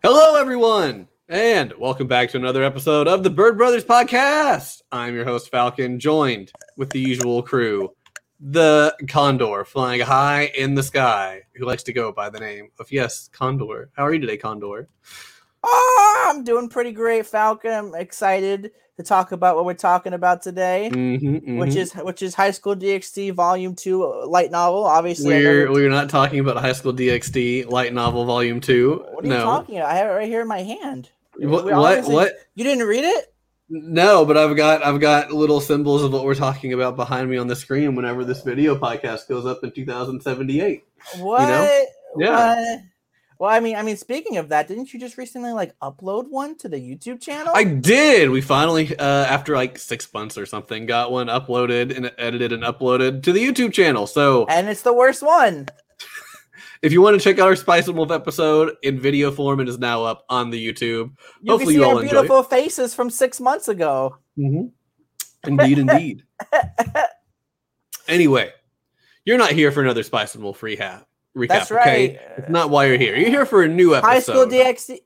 Hello, everyone, and welcome back to another episode of the Bird Brothers Podcast. I'm your host, Falcon, joined with the usual crew, the Condor flying high in the sky, who likes to go by the name of, yes, Condor. How are you today, Condor? Oh, I'm doing pretty great, Falcon. I'm excited to talk about what we're talking about today, Mm-hmm, which is which is High School DxD Volume Two light novel. Obviously, we're we're not talking about High School DxD light novel volume two. what are you no, talking about? I have it right here in my hand. what what, what? You didn't read it? No, but I've got I've got little symbols of what we're talking about behind me on the screen whenever this video podcast goes up in 2078. What? Yeah. What? Well, I mean, I mean, speaking of that, didn't you just recently like upload one to the YouTube channel? I did. We finally, uh, after like six months or something, got one uploaded and edited and uploaded to the YouTube channel. So and it's the worst one. if you want to check out our Spice and Wolf episode in video form, it is now up on the YouTube. You Hopefully can you see all our enjoy beautiful faces from six months ago. Mm-hmm. Indeed, indeed. anyway, you're not here for another Spice and Wolf recap. Recap, That's okay? right. It's not why you're here. You're here for a new episode. High School DxD.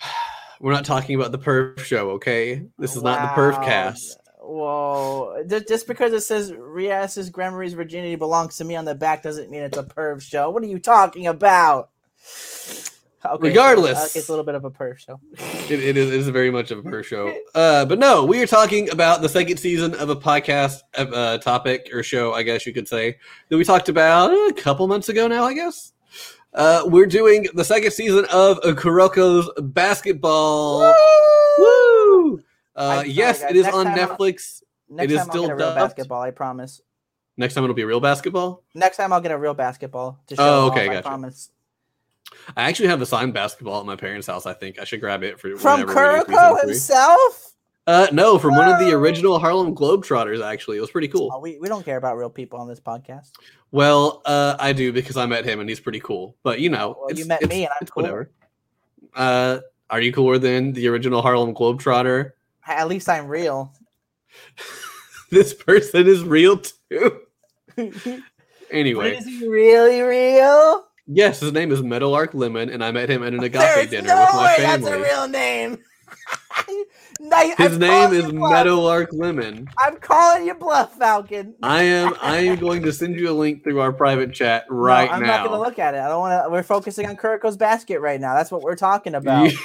We're not talking about the Perf show, okay? This is not the Perf Wow. cast. Whoa! Just because it says Rias's Gremory's virginity belongs to me on the back doesn't mean it's a perv show. What are you talking about? Okay, Regardless. okay, it's a little bit of a perv show. It, it, is, it is very much of a Perf show. Uh, but no, we are talking about the second season of a podcast uh, topic or show, I guess you could say, that we talked about a couple months ago now, I guess. Uh, we're doing the second season of Kuroko's Basketball. Woo! Uh, I'm yes, it is Next on I'll- Netflix. Next is time I'll still get a real dubbed. basketball. I promise. Next time it'll be real basketball. Next time I'll get a real basketball to show Oh, okay, I gotcha. promise. I actually have a signed basketball at my parents' house. I think I should grab it for From whenever we do season Kuroko himself. Uh, no, from one of the original Harlem Globetrotters. Actually, it was pretty cool. Oh, we, we don't care about real people on this podcast. Well, uh, I do because I met him and he's pretty cool. But you know, Well, you met me and I'm cool. whatever. Uh, are you cooler than the original Harlem Globetrotter? At least I'm real. this person is real too. Anyway, is he really real? Yes, his name is Meadowlark Lemon, and I met him at an agape There's dinner no with my way family. that's a real name. Nice- His I'm name is bluff. Meadowlark Lemon. I'm calling you bluff, Falcon. I am. I am going to send you a link through our private chat No, right I'm now. not going to look at it. I don't want to. We're focusing on Kuroko's basket right now. That's what we're talking about. You,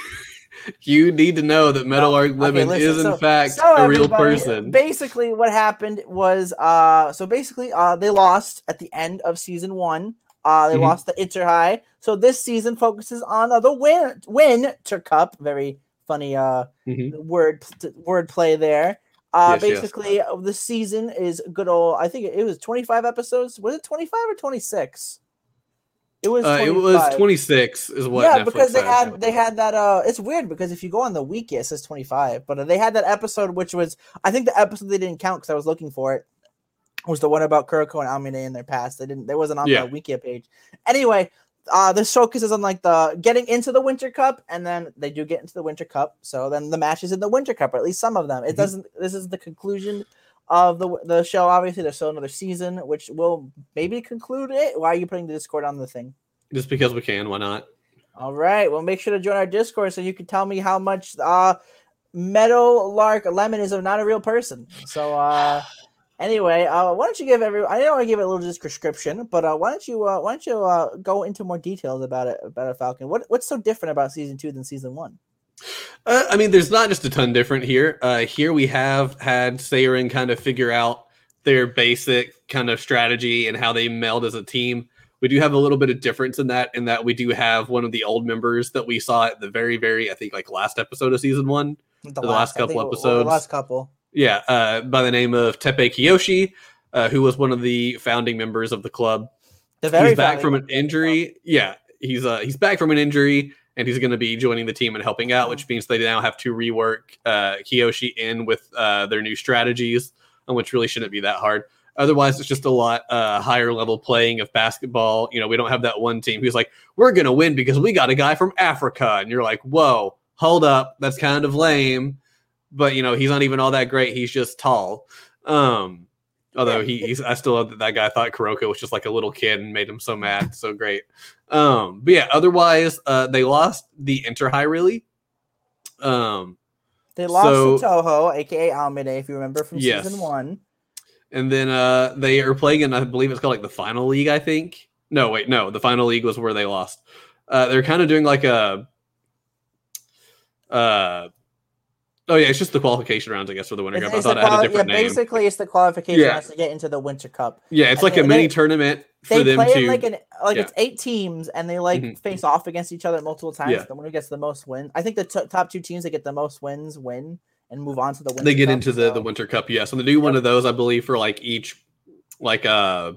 you need to know that Meadowlark okay, Lemon listen, is in so- fact So a real person. Basically, what happened was, uh, so basically, uh, they lost at the end of season one. Uh, they Mhm. lost the Inter High. So this season focuses on uh, the win Winter Cup. Very funny uh Mhm. word word play there. Uh, Yes, yes. basically, uh, the season is good old. I think it was 25 episodes. Was it 25 or 26? It was. Uh, it was 26 is what yeah, Netflix because they said. had they had that. Uh, it's weird because if you go on the wiki, it says 25, but they had that episode which was I think the episode they didn't count because I was looking for it was the one about Kuroko and Aomine in their past. They didn't. There wasn't on Yeah. the wiki page. Anyway, uh, this focuses on like the getting into the Winter Cup, and then they do get into the Winter Cup. So then the matches in the Winter Cup, or at least some of them. It Mhm. doesn't. This is the conclusion of the the show. Obviously, there's still another season, which will maybe conclude it. Why are you putting the Discord on the thing? Just because we can, why not? All right. Well, make sure to join our Discord so you can tell me how much uh Meadow Lark Lemon is not a real person. So uh anyway, uh why don't you give every I don't want to give it a little description, but uh why don't you uh why don't you uh go into more details about it about a Falcon? What what's so different about season two than season one? Uh, I mean, there's not just a ton different here. Uh, here we have had Seirin kind of figure out their basic kind of strategy and how they meld as a team. We do have a little bit of difference in that, in that we do have one of the old members that we saw at the very, very, I think, like last episode of season one. The, last I couple think, well, episodes. The last couple. Yeah, uh, by the name of Teppei Kiyoshi, uh, who was one of the founding members of the club. The very he's back from an member of the injury. Yeah, he's uh he's back from an injury and he's going to be joining the team and helping out, which means they now have to rework uh, Kiyoshi in with uh, their new strategies, and which really shouldn't be that hard. Otherwise, it's just a lot uh, higher level playing of basketball. You know, we don't have that one team who's like, we're going to win because we got a guy from Africa. And you're like, whoa, hold up. That's kind of lame. But, you know, he's not even all that great. He's just tall. Um, Although he, he's, I still love that that guy thought Kuroko was just like a little kid and made him so mad. So great. Um, but yeah, otherwise, uh, they lost the Inter High really. Um, They lost So- to Toho, aka Almide, if you remember from Yes. season one. and then uh, they are playing in, I believe it's called like the final league. I think. No, wait, no, the final league was where they lost. Uh, they're kind of doing like a. Uh, oh yeah, it's just the qualification rounds, I guess, for the Winter It's, Cup. I it's the thought it had a quali- yeah, different name. basically, it's the qualification Yeah. rounds to get into the Winter Cup. Yeah, it's and like a mini they- tournament for They them play to. in like an like yeah. it's eight teams, and they like Mhm. face off against each other multiple times. Yeah. The winner gets the most wins. I think the t- top two teams that get the most wins win and move on to the Winter they get Cup, into the, the Winter Cup, yeah. So they do one of those, I believe, for like each like uh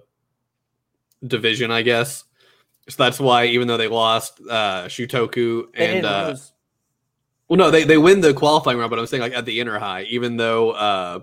division, I guess. So that's why even though they lost uh Shutoku They and uh lose. Well no, they they win the qualifying round, but I'm saying like at the Inter High, even though uh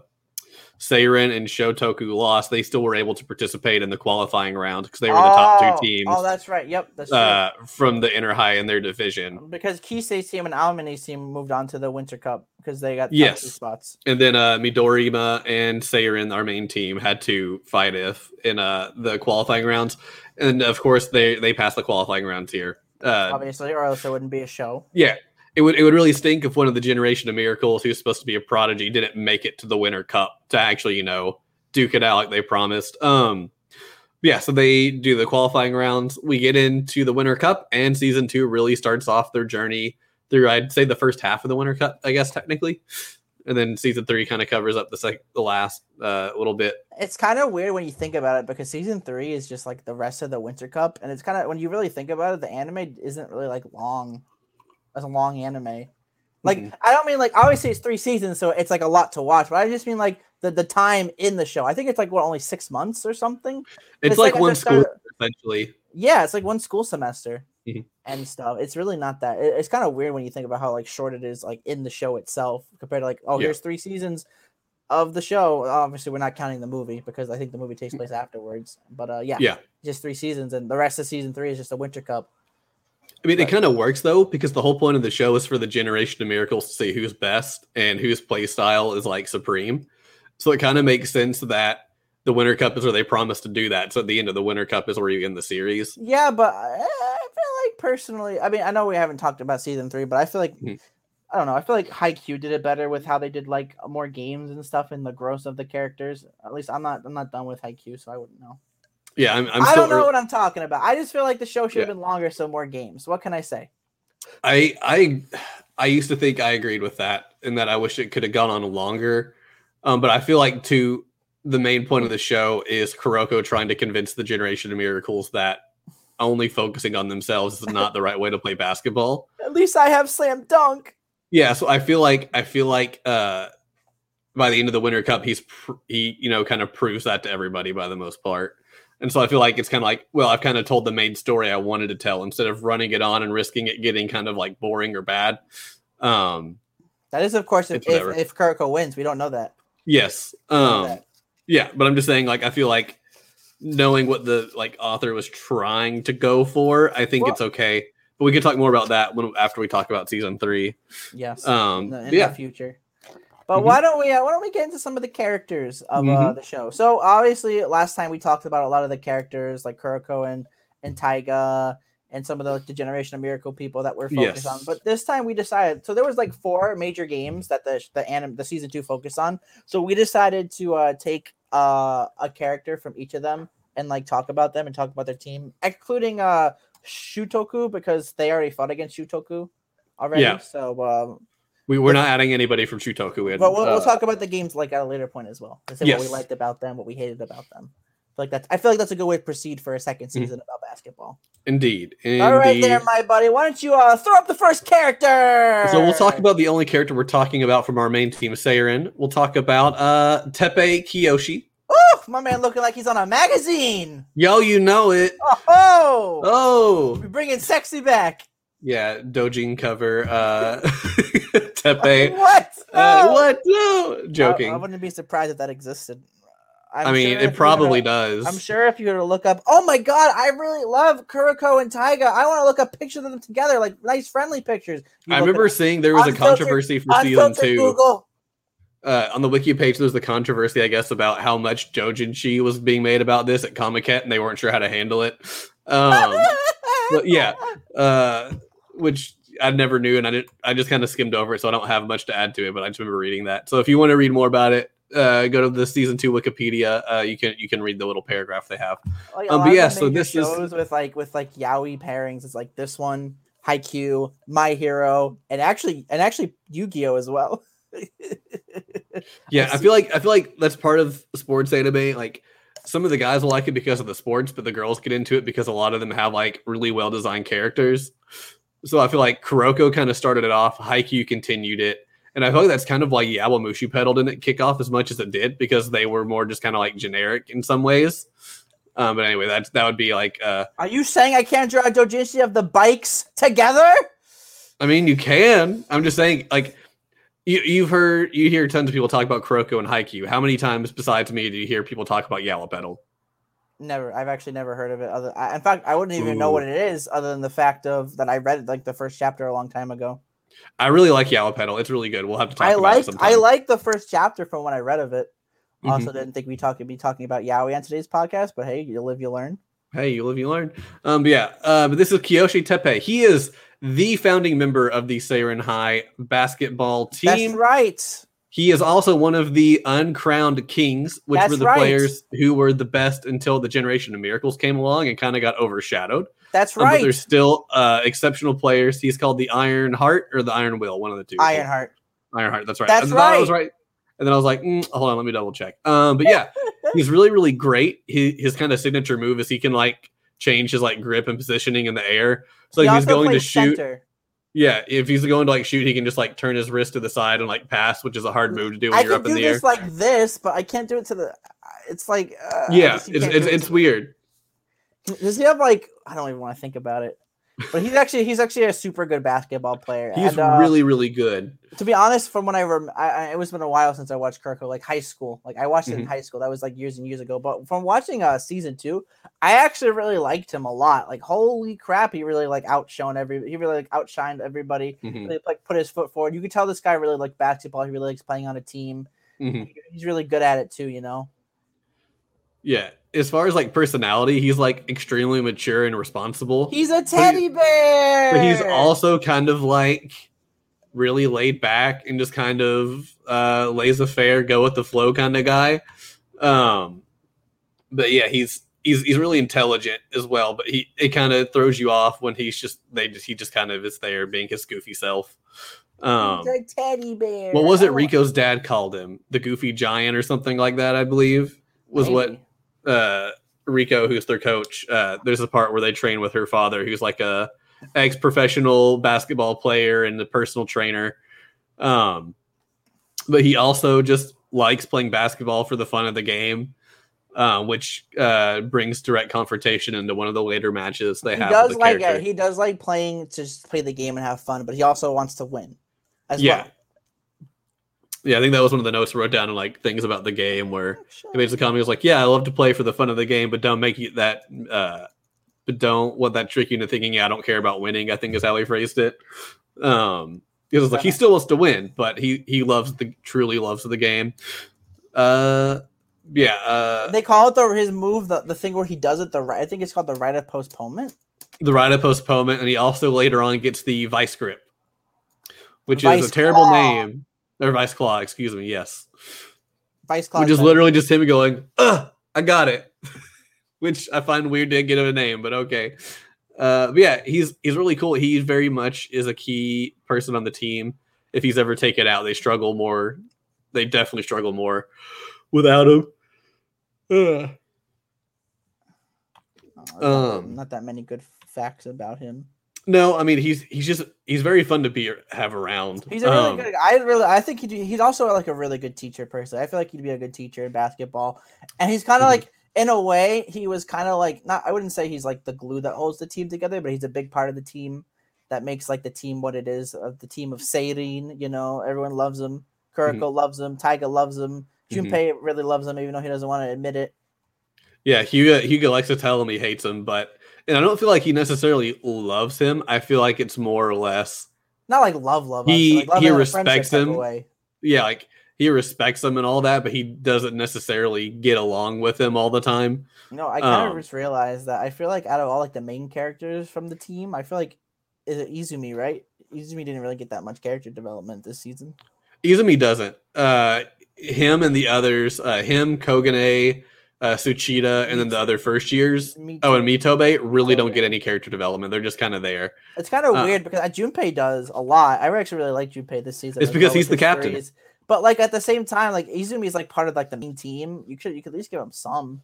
Seirin and Shutoku lost, they still were able to participate in the qualifying round because they were the top two teams Oh, that's right. Yep, that's uh from the Inter High in their division. because Kisei's team and Aomine's team moved on to the Winter Cup because they got top Yes. two spots. And then uh Midorima and Seirin, our main team, had to fight if in uh the qualifying rounds. And of course they they passed the qualifying rounds here. Uh obviously, or else it wouldn't be a show. yeah. It would it would really stink if one of the generation of miracles who's supposed to be a prodigy didn't make it to the winter cup to actually, you know, duke it out like they promised. Um yeah, so they do the qualifying rounds. We get into the Winter Cup, and season two really starts off their journey through, I'd say, the first half of the Winter Cup, I guess, technically. And then season three kind of covers up the sec- the last uh, little bit. It's kind of weird when you think about it because season three is just like the rest of the Winter Cup, and it's kind of when you really think about it, the anime isn't really like long, as a long anime. Like Mhm. I don't mean like obviously it's three seasons, so it's like a lot to watch, but I just mean like the the time in the show. I think it's like what only six months or something. It's, It's like, like one school, start- essentially. Yeah, it's like one school semester Mhm. and stuff. It's really not that. it- it's kind of weird when you think about how like short it is, like in the show itself, compared to like oh, Yeah. here's three seasons of the show. Obviously, we're not counting the movie because I think the movie takes place afterwards. But uh, yeah, Mm. Yeah. just three seasons, and the rest of season three is just a Winter Cup. I mean, it kind of works though, because the whole point of the show is for the generation of miracles to see who's best and whose play style is like supreme. So it kind of makes sense that the Winter Cup is where they promise to do that. So at the end of the Winter Cup is where you end the series. Yeah, but I, I feel like personally, I mean, I know we haven't talked about season three, but I feel like Mhm. I don't know. I feel like Haikyuu did it better with how they did like more games and stuff and the growth of the characters. At least I'm not I'm not done with Haikyuu, so I wouldn't know. Yeah, I'm. I'm I still. don't know ear- what I'm talking about. I just feel like the show should have Yeah. been longer, so more games. What can I say? I I I used to think I agreed with that, and that I wish it could have gone on longer. Um, but I feel like to the main point of the show is Kuroko trying to convince the generation of miracles that only focusing on themselves is not the right way to play basketball. At least I have slam dunk. Yeah, so I feel like I feel like uh by the end of the Winter Cup, he's pr- he you know kind of proves that to everybody by the most part, and so I feel like it's kind of like well, I've kind of told the main story I wanted to tell instead of running it on and risking it getting kind of like boring or bad. Um, That is, of course, if if, if Kuroko wins, we don't know that. yes, know um, that. yeah, but I'm just saying like I feel like knowing what the like author was trying to go for, I think Well- it's okay. But we can talk more about that when after we talk about season three. Yes. Um, in the, in yeah. the future. But Mhm. why don't we uh, why don't we get into some of the characters of uh, Mhm. the show? So obviously, last time we talked about a lot of the characters like Kuroko and and Taiga and some of the, the Generation of Miracle people that we're focused on. But this time we decided. So there was like four major games that the the anim the season two focused on. So we decided to uh, take uh, a character from each of them and like talk about them and talk about their team, including uh Shutoku because they already fought against Shutoku already. Yeah. So um, We, we're not adding anybody from Shutoku in. but we'll, we'll uh, talk about the games like at a later point as well. To say what we liked about them, what we hated about them. I feel like that's I feel like that's a good way to proceed for a second Mm-hmm. season about basketball. Indeed. All right, there, my buddy. Why don't you uh, throw up the first character? So we'll talk about the only character we're talking about from our main team, Seirin. We'll talk about uh Teppei Kiyoshi. Ooh, my man looking like he's on a magazine. Yo, you know it. Oh, oh. Oh, we're bringing sexy back. yeah, Dojin cover. Uh, Teppei. What? Uh, No. what? No, joking. I, wouldn't be surprised if that existed. I'm I mean, sure it probably to- does. I'm sure if you were to look up, oh my god, I really love Kuroko and Taiga. I want to look up pictures of them together, like nice friendly pictures. You I remember seeing there was a controversy for season two. Google. uh, on the wiki page, there's the controversy, I guess, about how much Dojinshi was being made about this at Comiket, and they weren't sure how to handle it. Um, yeah, uh, which I never knew, and I didn't. I just kind of skimmed over it, so I don't have much to add to it. But I just remember reading that. So if you want to read more about it, uh, go to the season two Wikipedia. Uh, you can you can read the little paragraph they have. Like, Um, but yeah, so this is- with like with like yaoi pairings. It's like this one, Haikyuu, My Hero, and actually and actually Yu-Gi-Oh as well. Yeah, I feel like I feel like that's part of sports anime. Like some of the guys will like it because of the sports, but the girls get into it because a lot of them have like really well designed characters. So I feel like Kuroko kind of started it off, Haikyuu continued it, and I feel like that's kind of why Yowamushi pedal didn't kick off as much as it did because they were more just kind of like generic in some ways. Um, but anyway, that's that would be like uh, Are you saying I can't draw a dojinshi of the bikes together? I mean, you can. I'm just saying, like, you, you've heard, you hear tons of people talk about Kuroko and Haikyuu. How many times besides me do you hear people talk about Yawa Pedal? Never. I've actually never heard of it. Other, I, in fact, I wouldn't even know what it is, other than the fact of that I read like the first chapter a long time ago. I really like Yellow Pedal. It's really good. We'll have to talk I about it like sometime. I like the first chapter from when I read of it. Also, Mhm. didn't think we talk be talking about yaoi on today's podcast, but hey, you live, you learn. Hey, you live, you learn. Um, but yeah, uh, but this is Kiyoshi Teppei. He is the founding member of the Seirin High basketball team. That's right. He is also one of the uncrowned kings, which That's were the right. players who were the best until the Generation of Miracles came along and kind of got overshadowed. That's Um, right. but there's still uh, exceptional players. He's called the Iron Heart or the Iron Will, one of the two. Iron Heart. Iron Heart. That's right. That's I thought I was right. right. And then I was like, mm, hold on, let me double check. Um, but yeah, he's really, really great. He, his kind of signature move is he can like change his like grip and positioning in the air. So He he's going to shoot, center. Yeah, if he's going to like shoot, he can just like turn his wrist to the side and like pass, which is a hard move to do when I you're up in the air. I can do this like this, but I can't do it to the. It's like uh, yeah, it's it's, it's weird. Does he have like? I don't even want to think about it. But he's actually he's actually a super good basketball player. He's and, uh, really, really good. to be honest, from when I, rem- I, I it was been a while since I watched Kuroko, like high school. Like I watched it in Mhm. high school. That was like years and years ago. But from watching uh season two, I actually really liked him a lot. Like holy crap, he really like outshone every. He really like outshined everybody. Mhm, Really, like put his foot forward. You could tell this guy really liked basketball. He really likes playing on a team. mhm. He's really good at it too. You know. Yeah, as far as like personality, he's like extremely mature and responsible. He's a teddy bear. but he's also kind of like really laid back and just kind of uh laissez faire go with the flow kind of guy um but yeah he's he's he's really intelligent as well but he it kind of throws you off when he's just they just he just kind of is there being his goofy self um He's a teddy bear. what was it Riko's dad called him the goofy giant or something like that i believe was what Maybe. Uh Riko, who's their coach, uh, there's a part where they train with her father, who's like a ex professional basketball player and a personal trainer. Um, but he also just likes playing basketball for the fun of the game, uh, which uh, brings direct confrontation into one of the later matches they he have. does the like character. he does like playing to just play the game and have fun, but he also wants to win as Yeah. well. Yeah, I think that was one of the notes I wrote down, in like things about the game where Sure. he made the comment. He was like, "Yeah, I love to play for the fun of the game, but don't make you that. Uh, but don't what that trick you into thinking, yeah, I don't care about winning. I think is how he phrased it. Um, he was like, he still wants to win, but he he loves the truly loves the game. Uh, yeah. Uh, They call it the his move, the, the thing where he does it the right. I think it's called the right of postponement. the right of postponement, and he also later on gets the vice grip, which Vice is a terrible claw. name. Or vice claw, excuse me. Yes. Vice claw. which is literally just him going, "Ugh, I got it," which I find weird to give him a name, but okay. Uh, but yeah, he's he's really cool. He very much is a key person on the team. If he's ever taken out, they struggle more. They definitely struggle more without him. Ugh. Um, not that many good facts about him. No, I mean he's he's just he's very fun to be have around. He's a really Um, good. I really. I think he'd, he's also like a really good teacher person. I feel like he'd be a good teacher in basketball, and he's kind of Mhm. like. In a way, he was kind of like not. I wouldn't say he's like the glue that holds the team together, but he's a big part of the team that makes like the team what it is of the team of Seirin. You know, everyone loves him. Kuroko Mm-hmm. loves him. Taiga loves him. Mhm. Junpei really loves him, even though he doesn't want to admit it. Yeah, Hyuga Hyuga likes to tell him he hates him, but and I don't feel like he necessarily loves him. I feel like it's more or less Not like love, love. He- like love he respects of him. Yeah, like he respects him and all that, but he doesn't necessarily get along with him all the time. You know, I kind of Um, just realized that I feel like out of all like the main characters from the team, I feel like is it Izumi, right? Izumi didn't really get that much character development this season. Izumi doesn't. Uh, him and the others, uh, him, Koganei, uh, Tsuchida, and then the other first years. Oh, and. Mitobe really don't get any character development. They're just kind of there. It's kind of uh, weird because uh, Junpei does a lot. I actually really like Junpei this season. It's because well he's the captain. But like at the same time, like Izumi is like part of like the main team. You could you could at least give him some.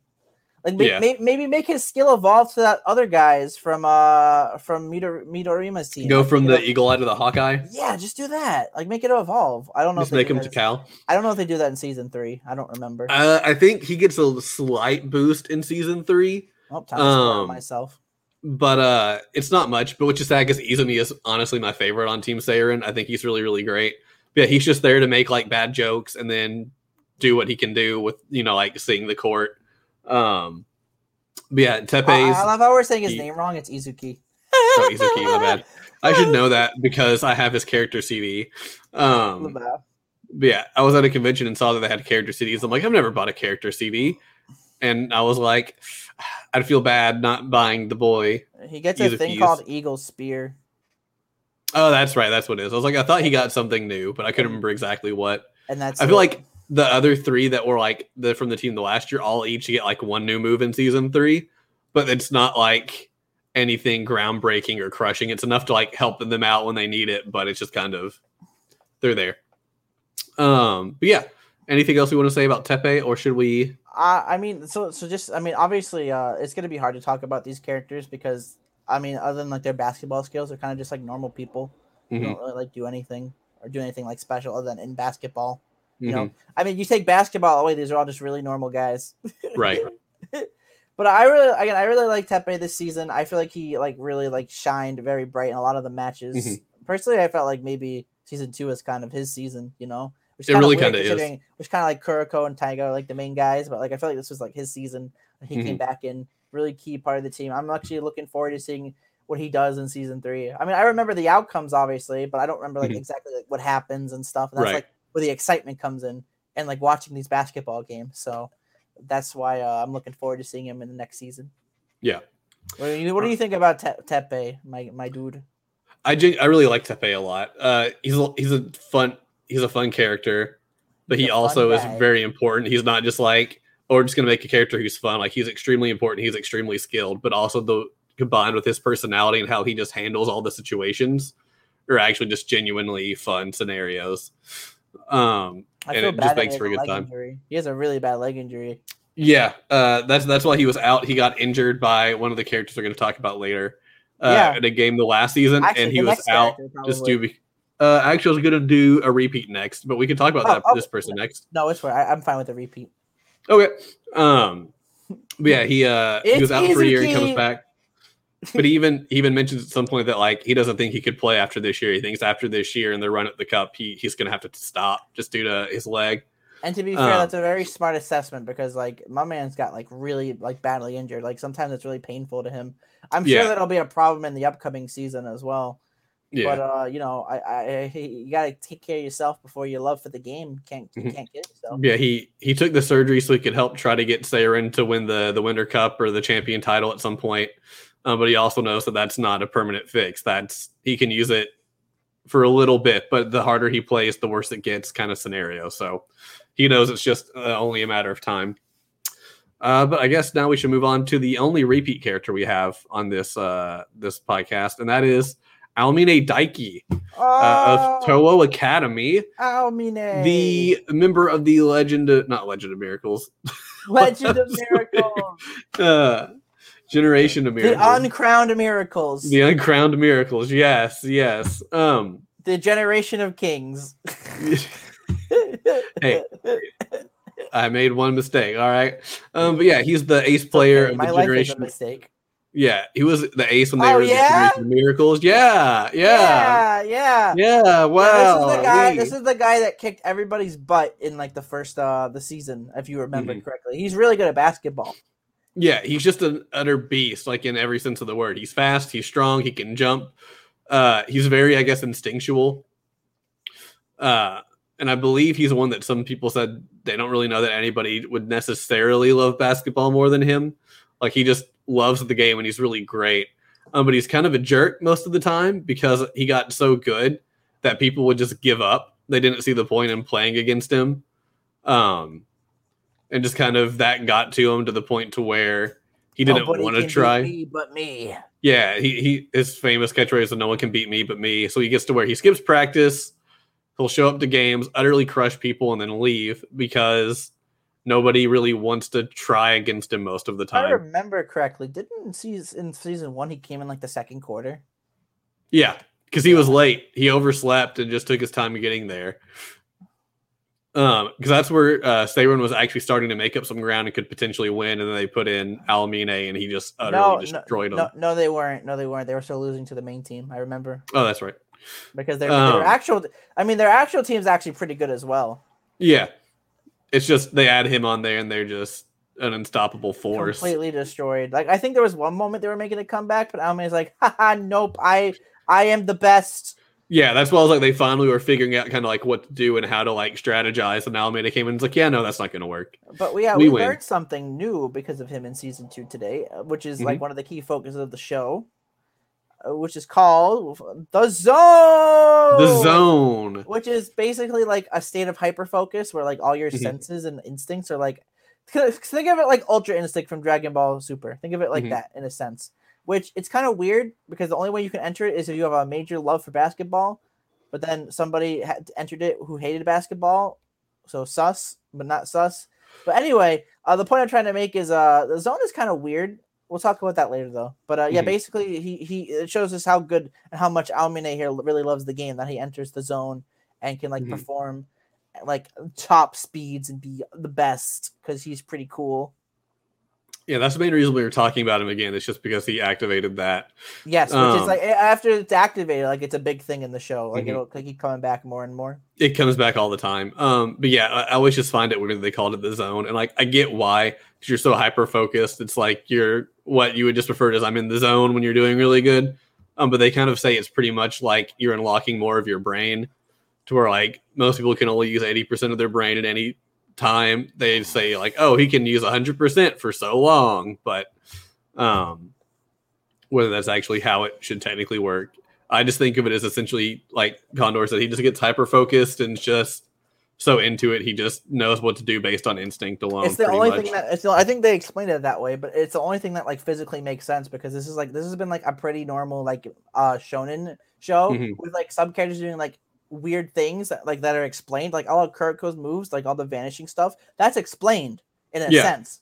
Like may, Yeah. may, maybe make his skill evolve to that other guys from uh from Midor- Midorima's team. Go Like, from the eagle eye to the Hawkeye. yeah, just do that. Like make it evolve. I don't know. Just make do him to Cal. I don't know if they do that in season three. I don't remember. Uh, I think he gets a slight boost in season three, oh, time to um, myself. but uh, it's not much. But which is sad because Izumi is honestly my favorite on Team Seirin. I think he's really, really great. But yeah, he's just there to make like bad jokes and then do what he can do with you know like seeing the court. Um, but yeah, I, Teppei's. I love how we're saying his he- name wrong. It's Izuki. Oh, Izuki, my bad. I should know that because I have his character CD. Um, but yeah, I was at a convention and saw that they had character CDs. I'm like, I've never bought a character CD, and I was like, I'd feel bad not buying the boy. He gets a thing called Eagle Spear. Oh, that's right, that's what it is. I was like, I thought he got something new, but I couldn't remember exactly what. and that's I feel it. like the other three that were like the from the team the last year all each get like one new move in season three, but it's not like anything groundbreaking or crushing. It's enough to like help them out when they need it, but it's just kind of they're there. Um, but yeah. Anything else we want to say about Teppei, or should we? I I mean, so so just I mean, obviously, uh, it's gonna be hard to talk about these characters because I mean, other than like their basketball skills, they're kind of just like normal people who Mhm, don't really like do anything or do anything like special other than in basketball. You mhm, know, I mean, you take basketball away; these are all just really normal guys. right? But I really, again, I really like Teppei this season. I feel like he like really like shined very bright in a lot of the matches. Mhm. Personally, I felt like maybe season two is kind of his season. You know, which It kinda really kinda is. Which kind of like Kuroko and Taiga are like the main guys, but like I feel like this was like his season. He came Mhm. back in really key part of the team. I'm actually looking forward to seeing what he does in season three. I mean, I remember the outcomes obviously, but I don't remember like Mhm. exactly like what happens and stuff. And that's Right. like where the excitement comes in and like watching these basketball games. So that's why uh, I'm looking forward to seeing him in the next season. Yeah. What do you, what do you think about Te- Teppei, my my dude? I I really like Teppei a lot. Uh, he's a, he's a fun he's a fun character, but He's he also is very important. He's not just like or just gonna make a character who's fun. Like he's extremely important. He's extremely skilled, but also the combined with his personality and how he just handles all the situations are actually just genuinely fun scenarios. Um, I and feel it bad just makes for a good time. Injury. He has a really bad leg injury. Yeah, uh, that's that's why he was out. He got injured by one of the characters we're going to talk about later. Uh, Yeah. in a game the last season, Actually, and he was out just due. Be- uh, actually, I was going to do a repeat next, but we can talk about Oh, that oh, this person next. No, it's fine. I, I'm fine with the repeat. Okay. Um, but yeah, he uh he was out for a year He comes back. But he even he even mentions at some point that like he doesn't think he could play after this year. He thinks after this year and the run at the cup, he he's going to have to stop just due to his leg. And to be fair, Um, that's a very smart assessment because like my man's got like really like badly injured. Like sometimes it's really painful to him. I'm sure Yeah. that'll be a problem in the upcoming season as well. Yeah. But uh, you know, I, I, you gotta take care of yourself before your love for the game can't you Mhm. can't get yourself. Yeah, he he took the surgery so he could help try to get Seirin to win the the Winter Cup or the champion title at some point. Um, but he also knows that that's not a permanent fix. That's he can use it for a little bit, but the harder he plays, the worse it gets, kind of scenario. So he knows it's just uh, only a matter of time. Uh, but I guess now we should move on to the only repeat character we have on this uh, this podcast, and that is Aomine Daiki uh, Oh, of Toho Academy Aomine, the member of the legend of, not legend of miracles Legend of Miracles, uh generation of miracles. the uncrowned miracles, the uncrowned miracles yes yes um the generation of kings. Hey. i made one mistake all right um but yeah he's the ace player Okay, of my the life is a generation mistake. yeah he was the ace when they Oh, were the yeah? generation of miracles yeah yeah yeah, yeah. yeah, wow this is the guy. This is the guy that kicked everybody's butt in like the first uh the season, if you remember Mhm. correctly. He's really good at basketball. Yeah, he's just an utter beast, like in every sense of the word. He's fast, he's strong, he can jump. Uh, he's very, I guess, instinctual. Uh, and I believe he's one that some people said they don't really know that anybody would necessarily love basketball more than him. Like he just loves the game and he's really great. Um, but he's kind of a jerk most of the time because he got so good that people would just give up. They didn't see the point in playing against him. Um, and just kind of that got to him to the point to where he didn't Nobody want to can beat try. me but me. Yeah, he, he his famous catchphrase is "No one can beat me but me." So he gets to where he skips practice. He'll show up to games, utterly crush people, and then leave because nobody really wants to try against him most of the time. If I remember correctly, didn't in season in season one he came in like the second quarter? Yeah, because he was late. He overslept and just took his time getting there. Um, because that's where uh was actually starting to make up some ground and could potentially win, and then they put in Aomine, and he just utterly no, no, destroyed him. no, no, they weren't. No, they weren't. They were still losing to the main team. I remember Oh, that's right. because their Um, their actual. I mean, their actual team's actually pretty good as well. Yeah, it's just they add him on there, and they're just an unstoppable force. Completely destroyed. Like I think there was one moment they were making a comeback, but Almeida's like, haha, nope. I I am the best. Yeah, that's why I was like they finally were figuring out kind of like what to do and how to like strategize. And Alameda came in and was like, yeah, no, that's not going to work. But we, yeah, We we, learned something new because of him in season two today, uh, which is Mm-hmm. like one of the key focuses of the show, uh, which is called the zone. The zone. which is basically like a state of hyper focus where like all your Mhm. senses and instincts are like think of it like ultra instinct from dragon ball super think of it like Mhm. that in a sense which it's kind of weird because the only way you can enter it is if you have a major love for basketball but then somebody had entered it who hated basketball so sus but not sus but anyway uh, the point i'm trying to make is uh the zone is kind of weird we'll talk about that later though but uh, yeah Mhm. basically he he it shows us how good and how much Aomine here really loves the game that he enters the zone and can like Mhm. perform at, like top speeds and be the best because he's pretty cool Yeah, that's the main reason we were talking about him again. It's just because he activated that. yes which Um, is like after it's activated like it's a big thing in the show like Mhm. it'll like, keep coming back more and more It comes back all the time. Um, but yeah, I, I always just find it weird they called it the zone, and like I get why because you're so hyper focused. It's like you're what you would just refer to as I'm in the zone when you're doing really good. Um, but they kind of say it's pretty much like you're unlocking more of your brain to where like most people can only use 80% of their brain at any time. They say like, oh, he can use 100% for so long, but um, whether that's actually how it should technically work, I just think of it as essentially like Condor said, he just gets hyper focused and just so into it, he just knows what to do based on instinct alone. it's the only much. thing that it's the, I think they explained it that way, but it's the only thing that like physically makes sense because this is like this has been like a pretty normal like uh shonen show Mhm. with like some characters doing like weird things that like that are explained, like all of Kuroko's moves, like all the vanishing stuff, that's explained in a Yeah. sense.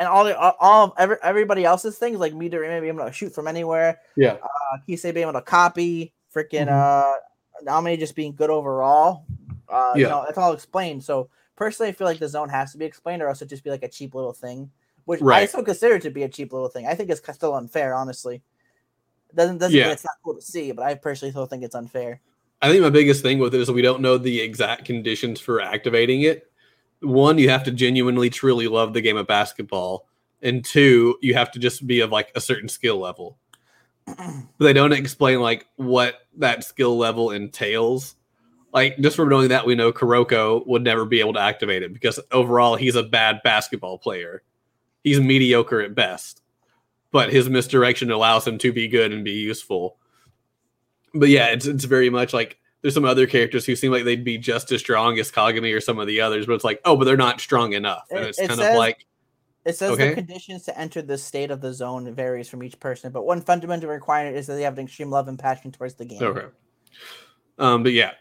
And all the all, all of every, everybody else's things like Midori being able to shoot from anywhere, yeah. uh, Kisei being able to copy, freaking Mhm. uh Nami just being good overall. Uh, you Yeah. know, that's all explained. So personally, I feel like the zone has to be explained, or else it just be like a cheap little thing, which I Right. still consider to be a cheap little thing. I think it's still unfair, honestly. Doesn't doesn't Yeah. mean it's not cool to see, but I personally still think it's unfair. I think my biggest thing with it is we don't know the exact conditions for activating it. One, you have to genuinely, truly love the game of basketball, and two, you have to just be of like a certain skill level. They don't explain like what that skill level entails. Like just from knowing that, we know Kuroko would never be able to activate it because overall he's a bad basketball player. He's mediocre at best, but his misdirection allows him to be good and be useful but yeah, it's it's very much like there's some other characters who seem like they'd be just as strong as Kagami or some of the others, but it's like, oh, but they're not strong enough. And It- it's it kind says- of like, It says Okay. the conditions to enter the state of the zone varies from each person, but one fundamental requirement is that they have an extreme love and passion towards the game. okay. Um, but yeah.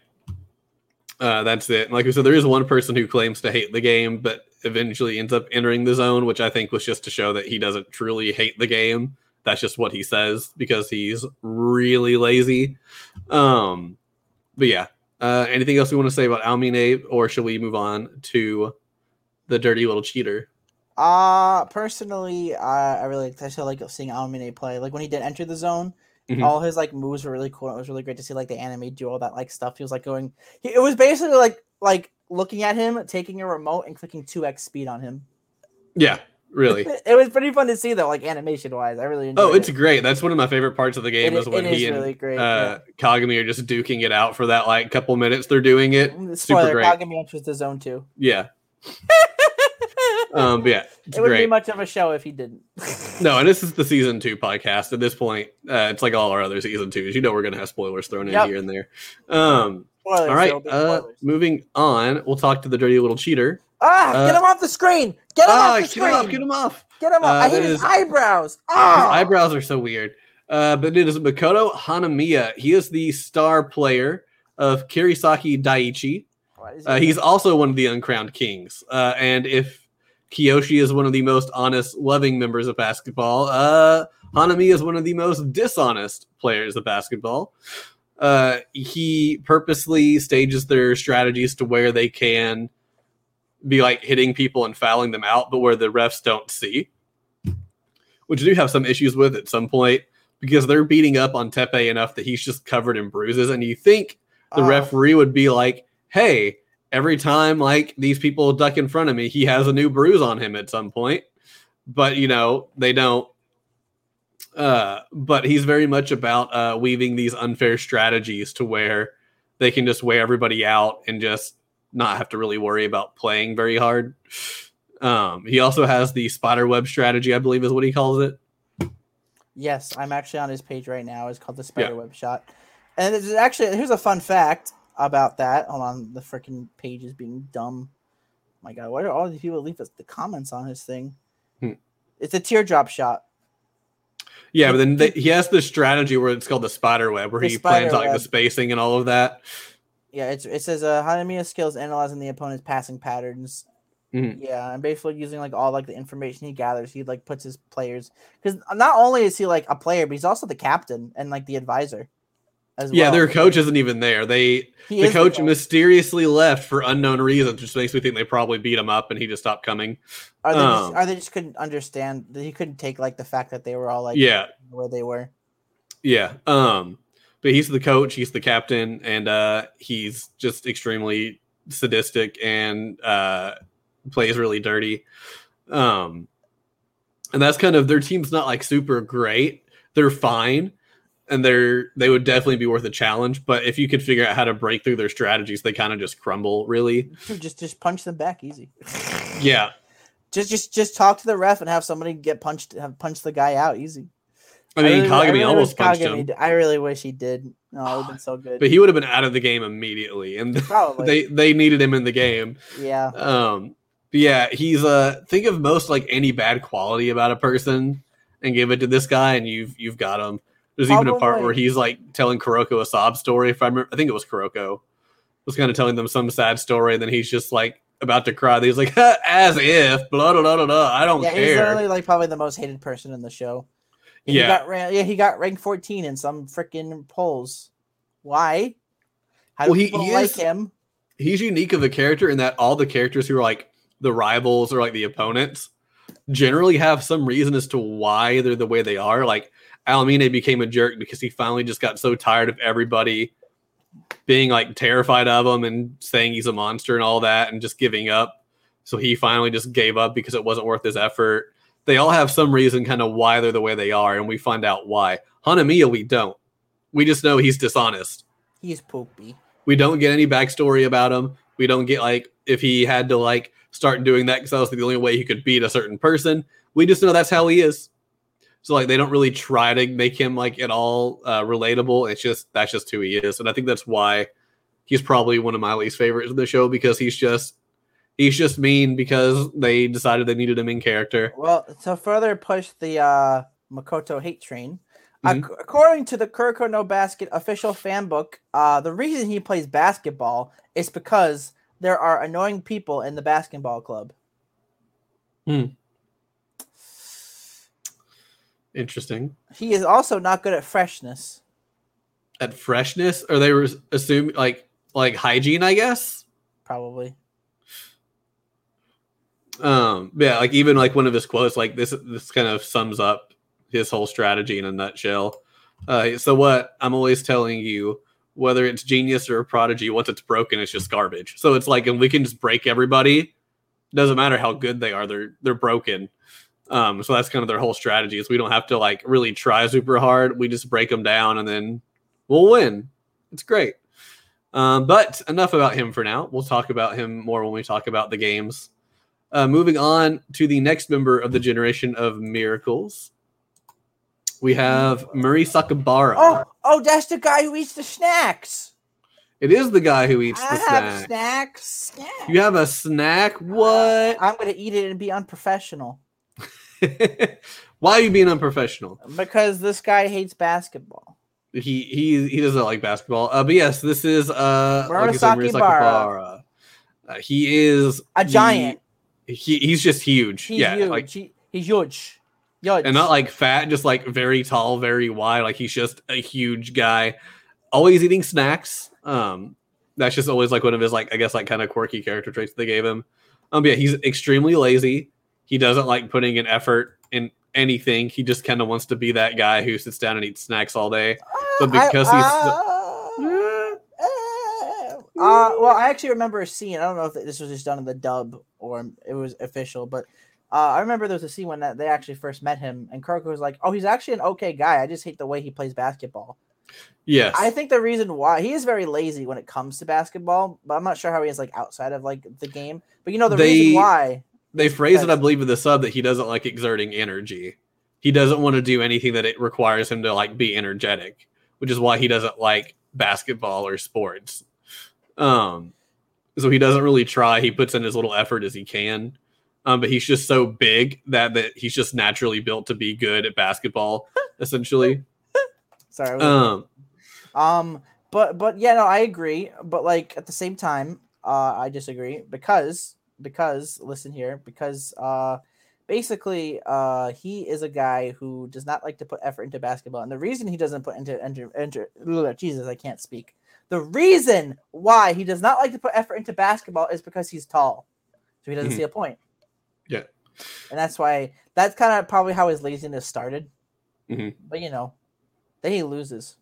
Uh, that's it. Like I said, there is one person who claims to hate the game, but eventually ends up entering the zone, which I think was just to show that he doesn't truly hate the game. That's just what he says because he's really lazy. Um, but yeah. Uh, anything else we want to say about Aomine, or should we move on to the dirty little cheater? Uh personally, I I really I still like seeing Aomine play. Like when he did enter the zone, Mhm. all his like moves were really cool. It was really great to see like the anime do all that like stuff. He was like going. He, it was basically like like looking at him, taking a remote and clicking two x speed on him. Yeah, Really? it was pretty fun to see though, like animation wise. I really enjoyed Oh, it's it. great. That's one of my favorite parts of the game It- is when it is he and really great, uh, Kagami are just duking it out for that like couple minutes. They're doing it. Mm, super great. Kagami enters the zone too. Yeah. Um, but yeah, it wouldn't be much of a show if he didn't. No, and this is the season two podcast. At this point, uh, it's like all our other season twos. You know, we're gonna have spoilers thrown in here and there. Um, Spoilers, all right. Uh, moving on, we'll talk to the dirty little cheater. Ah, uh, get him off the screen! Get him Ah, off the get screen! him off! Get him off! Get him off! Uh, I hate his is- eyebrows. His Ah, eyebrows are so weird. Uh, but it is Makoto Hanamiya. He is the star player of Kirisaki Daiichi. He Uh, he's also one of the uncrowned kings. Uh, and if Kiyoshi is one of the most honest, loving members of basketball, uh, Hanami is one of the most dishonest players of basketball. Uh, he purposely stages their strategies to where they can be like hitting people and fouling them out, but where the refs don't see, which I do have some issues with at some point because they're beating up on Teppei enough that he's just covered in bruises, and you think the Ah, referee would be like, "Hey, every time like these people duck in front of me, he has a new bruise on him at some point." But you know, they don't. Uh, but he's very much about uh, weaving these unfair strategies to where they can just weigh everybody out and just not have to really worry about playing very hard. Um, he also has the spider web strategy, I believe, is what he calls it. Yes, I'm actually on his page right now. It's called the spider web Shot, and it's actually here's a fun fact about that. Hold on, the freaking page is being dumb. my God, why do all these people leave us the comments on his thing? Hmm. It's a teardrop shot. Yeah, but then they, he has this strategy where it's called the spider web, where The he plans out like the spacing and all of that. Yeah, it's, it says uh, Hanamiya skills analyzing the opponent's passing patterns. Mhm. Yeah, and basically using like all like the information he gathers, he like puts his players because not only is he like a player, but he's also the captain and like the advisor as Yeah, well. their coach isn't even there. They He the coach mysteriously left for unknown reasons, which makes me think they probably beat him up and he just stopped coming. Are they, just, um, are they just couldn't understand that he couldn't take like the fact that they were all like yeah, where they were. yeah. Um, but he's the coach, he's the captain, and uh, he's just extremely sadistic and uh, plays really dirty. Um, and that's kind of their team's not like super great. They're fine, and they're they would definitely be worth a challenge. But if you could figure out how to break through their strategies, they kind of just crumble. Really, just just punch them back easy. yeah. Just just just talk to the ref and have somebody get punched have punch the guy out easy. I mean, really- Kagami really almost punched Kagami him, I really wish he did. No, it would have been so good. but he would have been out of the game immediately, and Probably. they they needed him in the game. yeah. Um, but yeah, he's uh think of most like any bad quality about a person and give it to this guy, and you've you've got him. There's even a part where he's like telling Kuroko a sob story. If I remember, I think it was Kuroko was kind of telling them some sad story, and then he's just like about to cry. He's like, as if blah blah blah blah. blah. I don't Yeah, he's literally like probably the most hated person in the show. He Yeah. got ran- yeah, he got ranked 14 in some freaking polls. Why? How do Well, he- people he like is- him? he's unique of a character in that all the characters who are like the rivals or like the opponents generally have some reason as to why they're the way they are. Like Aomine became a jerk because he finally just got so tired of everybody being like terrified of him and saying he's a monster and all that and just giving up. So he finally just gave up because it wasn't worth his effort. They all have some reason kind of why they're the way they are, and we find out why. Hanamiya, we don't. We just know he's dishonest He's poopy. we don't get any backstory about him. We don't get like if he had to like start doing that because that was the only way he could beat a certain person. We just know that's how he is. So like they don't really try to make him like at all uh, relatable. It's just that's just who he is, and I think that's why he's probably one of my least favorites of the show because he's just he's just mean because they decided they needed him in character. Well, to further push the uh, Makoto hate train, Mhm. ac- according to the Kuroko no Basket official fan book, uh, the reason he plays basketball is because there are annoying people in the basketball club. Hmm. Interesting. He is also not good at freshness. At freshness, or they were assuming like like hygiene, I guess. Probably. Um yeah like even like one of his quotes like this this kind of sums up his whole strategy in a nutshell uh so what i'm always telling you whether it's genius or prodigy once it's broken it's just garbage so it's like and we can just break everybody doesn't matter how good they are they're they're broken Um, so that's kind of their whole strategy is we don't have to like really try super hard. We just break them down and then we'll win. It's great. Um, but enough about him for now. We'll talk about him more when we talk about the games. Uh, moving on to the next member of the generation of miracles, we have Murasakibara. Oh, oh, that's the guy who eats the snacks. It is the guy who eats I the have snack. snacks. snacks. You have a snack? What? I'm gonna eat it and be unprofessional Why are you being unprofessional? because this guy hates basketball. He he he doesn't like basketball. Uh, but yes, this is uh like I Murasaki Murasaki Bara. Bara. Uh, he is A giant. He he's just huge. He's yeah, huge. like he, he's huge. Huge. and not like fat, just like very tall, very wide. Like he's just a huge guy, always eating snacks. Um, that's just always like one of his like I guess like kind of quirky character traits they gave him. Um, yeah, he's extremely lazy. He doesn't like putting in effort in anything. He just kind of wants to be that guy who sits down and eats snacks all day. but because he's uh, uh, well, I actually remember a scene. I don't know if this was just done in the dub or it was official, but uh, I remember there was a scene when that they actually first met him, and Kuroko was like, "Oh, he's actually an okay guy. I just hate the way he plays basketball." Yes, I think the reason why he is very lazy when it comes to basketball, but I'm not sure how he is like outside of like the game. But you know the They- reason why they phrase it, I believe, in the sub that he doesn't like exerting energy. He doesn't want to do anything that it requires him to like be energetic, which is why he doesn't like basketball or sports. Um, so he doesn't really try. He puts in as little effort as he can. Um, but he's just so big that that he's just naturally built to be good at basketball, essentially. sorry, Um, Um, but but yeah, no, I agree. But like at the same time, uh, I disagree because because listen here because uh, basically uh, he is a guy who does not like to put effort into basketball, and the reason he doesn't put into enter enter ugh, Jesus, I can't speak. The reason why he does not like to put effort into basketball is because he's tall, so he doesn't Mhm. see a point. Yeah. and that's why that's kind of probably how his laziness started. Mhm. But you know, then he loses.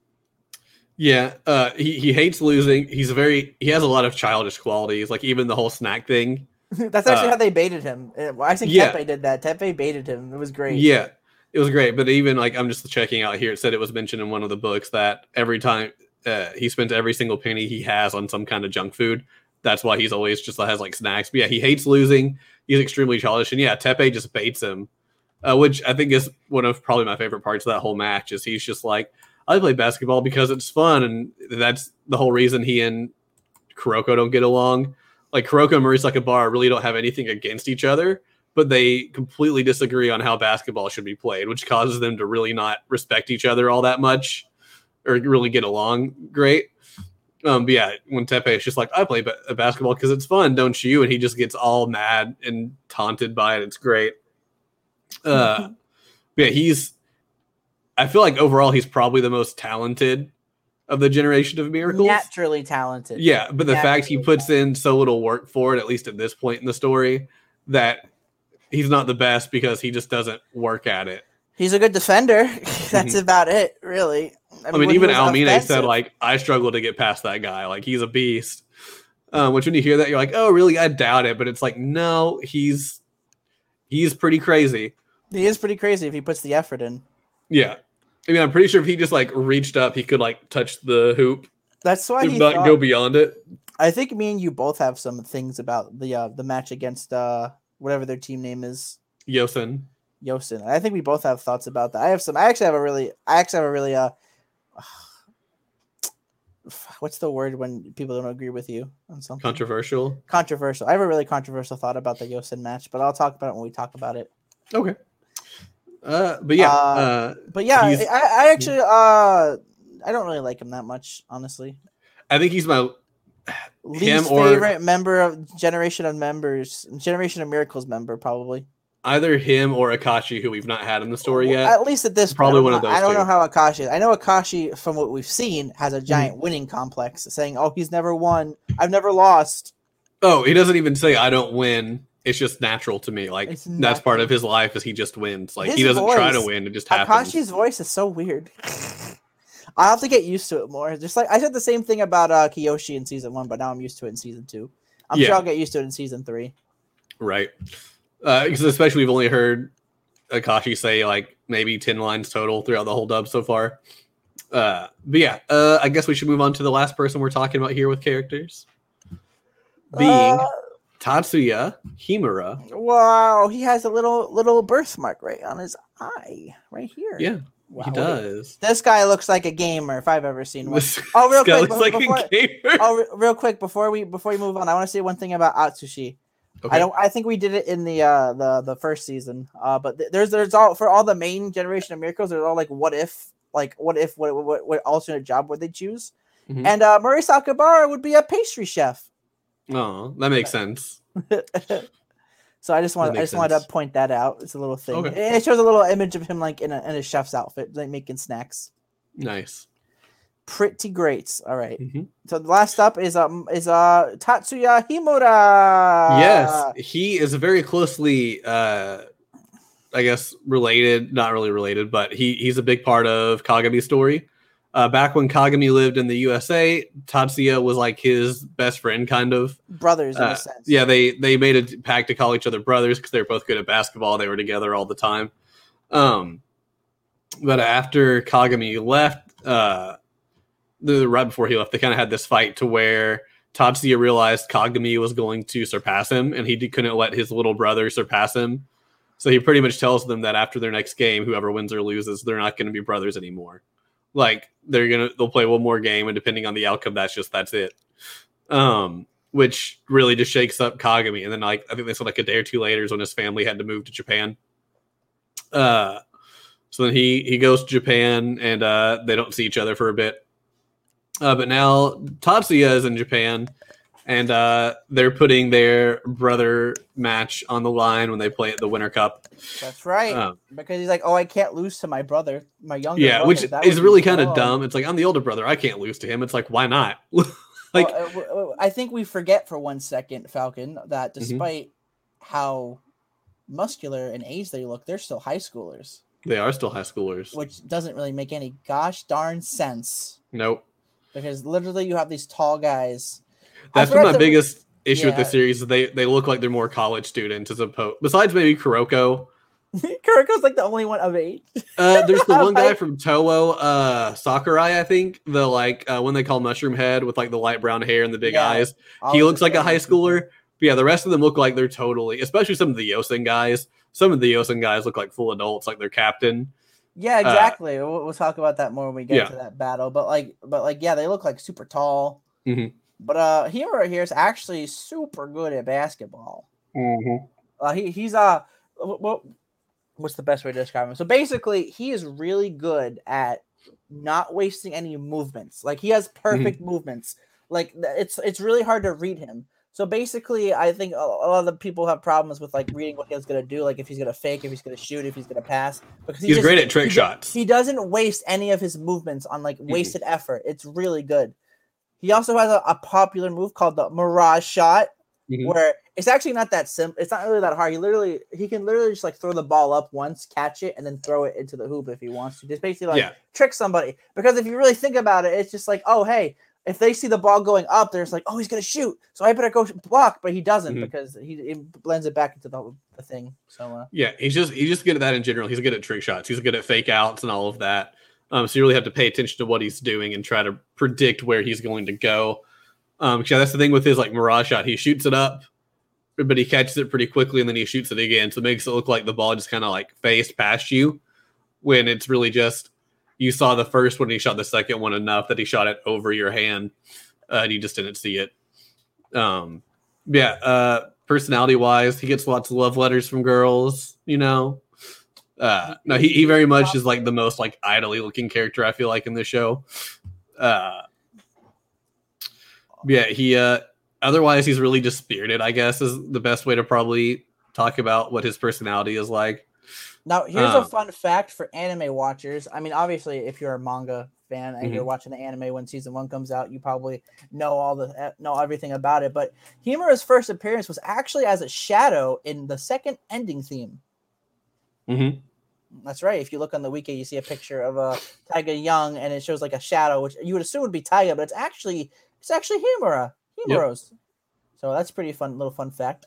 Yeah, uh, he he hates losing. He's a very he has a lot of childish qualities, like even the whole snack thing. That's actually Uh, how they baited him. I think yeah. Teppei did that. Teppei baited him. It was great. Yeah, it was great. But even like I'm just checking out here, it said it was mentioned in one of the books that every time he spends every single penny he has on some kind of junk food. That's why he's always just has like snacks. But yeah, he hates losing. He's extremely childish, and yeah, Teppei just baits him, uh, which I think is one of probably my favorite parts of that whole match. Is he's just like, I play basketball because it's fun, and that's the whole reason he and Kuroko don't get along. Like Kuroko and Murasakibara really don't have anything against each other, but they completely disagree on how basketball should be played, which causes them to really not respect each other all that much or really get along great. Um, but yeah, when Teppei is just like, I play ba- basketball because it's fun, don't you? And he just gets all mad and taunted by it. It's great. Uh, but yeah, he's. I feel like overall he's probably the most talented of the generation of miracles. Naturally talented. Yeah, but the fact he Naturally puts in so little work for it, at least at this point in the story, that he's not the best because he just doesn't work at it. He's a good defender. That's about it, really. Mm-hmm. I mean, even was Aomine said like, "I struggle to get past that guy. Like, he's a beast." Um, which when you hear that, you're like, "Oh, really?" I doubt it, but it's like, no, he's he's pretty crazy. he is pretty crazy if he puts the effort in. Yeah, I mean, I'm pretty sure if he just like reached up, he could like touch the hoop That's why he not thought, go beyond it. I think me and you both have some things about the uh, the match against uh, whatever their team name is. Yosen. Yosen. I think we both have thoughts about that. I have some. I actually have a really. I actually have a really. Uh, what's the word when people don't agree with you on something? Controversial. controversial. I have a really controversial thought about the Yosen match, but I'll talk about it when we talk about it. Okay. Uh, but yeah, Uh, uh, But yeah, I, I actually uh I don't really like him that much, honestly. I think he's my Least or- favorite member of Generation of Members, Generation of Miracles member, probably. Either him or Akashi, who we've not had in the story yet. At least at this Probably one of those I don't two. know how Akashi is. I know Akashi, from what we've seen, has a giant winning complex, saying, "Oh, he's never won. I've never lost." Oh, he doesn't even say I don't win. It's just natural to me. Like that's part of his life is he just wins. Like he doesn't try to win. It just happens. Akashi's voice is so weird. I'll have to get used to it more. Just like I said the same thing about uh, Kiyoshi in season one, but now I'm used to it in season two. I'm Yeah. sure I'll get used to it in season three. Right. Because especially we've only heard Akashi say like maybe ten lines total throughout the whole dub so far. Uh, but yeah, uh, I guess we should move on to the last person we're talking about here with characters, being Uh, Tatsuya Himuro. wow, he has a little little birthmark right on his eye, right here. Yeah, Wow, he does. This guy looks like a gamer if I've ever seen one. This Oh, real quick, looks like before- a gamer. oh, real quick before we before we move on, I want to say one thing about Atsushi. Okay. I don't. I think we did it in the uh the the first season. Uh, but th- there's there's all for all the main generation of miracles. There's all like what if like what if what what, what alternate job would they choose? Mhm. And uh, Murasakibara would be a pastry chef. Oh, that makes sense. so I just want I just wanted to point that out. It's a little thing. Okay. And It shows a little image of him like in a in a chef's outfit, like making snacks. Nice. Pretty great. All right. Mhm. So the last up is um is uh Tatsuya Himuro. yes, he is very closely, uh, I guess, related. Not really related, but he he's a big part of Kagami's story. Uh, back when Kagami lived in the USA, Tatsuya was like his best friend, kind of. brothers in Uh, a sense. yeah, they they made a pact to call each other brothers because they were both good at basketball. They were together all the time. Um, but after Kagami left, uh, the right before he left, they kind of had this fight to where Tatsuya realized Kagami was going to surpass him, and he couldn't let his little brother surpass him. So he pretty much tells them that after their next game, whoever wins or loses, they're not going to be brothers anymore. Like they're gonna they'll play one more game, and depending on the outcome, that's just that's it. Um, which really just shakes up Kagami. And then like I think they said like a day or two later is when his family had to move to Japan. Uh, so then he he goes to Japan, and uh, they don't see each other for a bit. Uh, but now Tatsuya is in Japan, and uh, they're putting their brother match on the line when they play at the Winter Cup. That's right. Um, because he's like, oh, I can't lose to my brother, my younger. yeah, brother. which That is really kind of dumb. It's like I'm the older brother, I can't lose to him. It's like why not? like Well, uh, I think we forget for one second, Falcon, that Mm-hmm. despite how muscular and age they look, they're still high schoolers, they are still high schoolers. which doesn't really make any gosh darn sense. Nope. Because literally, you have these tall guys. That's been my that- biggest issue with the series. Is they they look like they're more college students as opposed. Besides maybe Kuroko. Kuroko's like the only one of age. Uh, there's the one guy from Toho, uh, Sakurai, I think. The like uh, when they call Mushroom Head with like the light brown hair and the big Yeah. eyes. All he looks like a high schooler. But yeah, the rest of them look like they're totally, especially some of the Yosen guys. Some of the Yosen guys look like full adults, like their captain. Yeah, exactly. we'll, we'll talk about that more when we get Uh, Yeah. to that battle. But like, but like, yeah, they look like super tall. Mhm. But uh, Hero here is actually super good at basketball. Uh, he he's uh, what what's the best way to describe him? So basically, he is really good at not wasting any movements. Like he has perfect movements. Like it's it's really hard to read him. So basically, I think a, lot of the people have problems with like reading what he's gonna do, like if he's gonna fake, if he's gonna shoot, if he's gonna pass. Because he He's just- great at trick he shots. He doesn't waste any of his movements on like wasted effort. It's really good. He also has a, a popular move called the Mirage Shot, Mhm. where it's actually not that simple. It's not really that hard. He literally he can literally just like throw the ball up once, catch it, and then throw it into the hoop if he wants to. Just basically like yeah, trick somebody. Because if you really think about it, it's just like, oh hey, if they see the ball going up, they're just like, oh he's gonna shoot, so I better go block. But he doesn't Mhm. because he it blends it back into the, the thing. So uh, yeah. He's just he's just good at that in general. He's good at trick shots. He's good at fake outs and all of that. Um, so you really have to pay attention to what he's doing and try to predict where he's going to go. Um, yeah, that's the thing with his like mirage shot. He shoots it up, but he catches it pretty quickly and then he shoots it again. So it makes it look like the ball just kind of like phased past you when it's really just you saw the first one, he shot the second one enough that he shot it over your hand, uh, and you just didn't see it. Um, yeah, uh, personality wise, he gets lots of love letters from girls, you know. Uh, no, he, he very much is like the most like idly looking character I feel like in this show. Uh, yeah, he uh otherwise he's really just spirited, I guess is the best way to probably talk about what his personality is like. Now, here's Uh. a fun fact for anime watchers. I mean, obviously, if you're a manga fan and you're Mhm. watching the anime when season one comes out, you probably know all the eh, know everything about it. But Himuro's first appearance was actually as a shadow in the second ending theme. Mm-hmm. That's right. If you look on the wiki, you see a picture of a Taiga Young, and it shows like a shadow, which you would assume would be Taiga, but it's actually it's actually Himuro. Himuro's. So that's pretty fun little fun fact.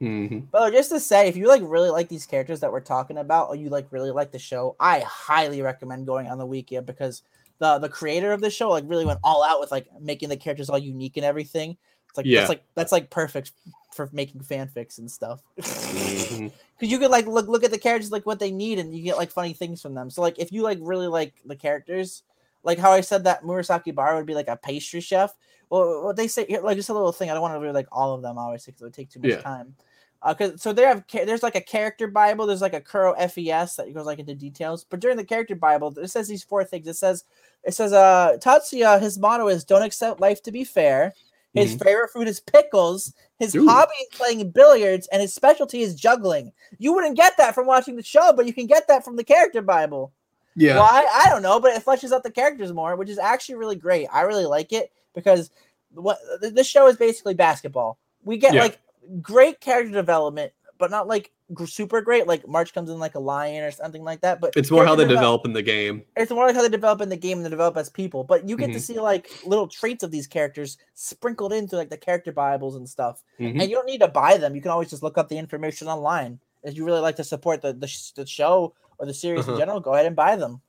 Hmm But just to say, if you like really like these characters that we're talking about, or you like really like the show, I highly recommend going on the weekend because the the creator of the show like really went all out with like making the characters all unique and everything. It's like Yeah. that's like that's like perfect for making fanfics and stuff. Because you could like look look at the characters like what they need, and you get like funny things from them. So like if you like really like the characters, like how I said that Murasakibara would be like a pastry chef. Well, what they say here, like just a little thing. I don't want to read like all of them obviously because it would take too much Yeah. time. Uh, cause so they have there's like a character bible. There's like a Kuro FES that goes like into details. But during the character bible, it says these four things. It says it says uh Tatsuya his motto is don't accept life to be fair. His favorite food is pickles. His Ooh. hobby is playing billiards, and his specialty is juggling. You wouldn't get that from watching the show, but you can get that from the character Bible. Yeah. Why? I don't know, but it fleshes out the characters more, which is actually really great. I really like it because what this show is basically basketball. We get Yeah. like great character development, but not like super great. Like March comes in like a lion or something like that. But It's more how they character devel- develop in the game. it's more like how they develop in the game and they develop as people. But you get to Mhm. see like little traits of these characters sprinkled into like the character bibles and stuff. Mhm. And you don't need to buy them. You can always just look up the information online. If you really like to support the the, sh- the show or the series in Uh-huh. general, go ahead and buy them.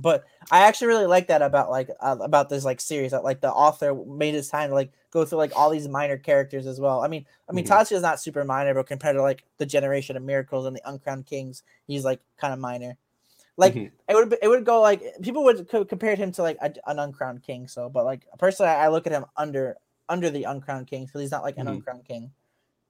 But I actually really like that about like uh, about this like series that like the author made his time to like go through like all these minor characters as well. I mean, I mean Mhm. Tatsuya is not super minor, but compared to like the Generation of Miracles and the Uncrowned Kings, he's like kind of minor. Like Mhm. it would it would go like people would co- compare him to like a, an uncrowned king. So, but like personally, I look at him under under the uncrowned king because he's not like an Mhm. uncrowned king.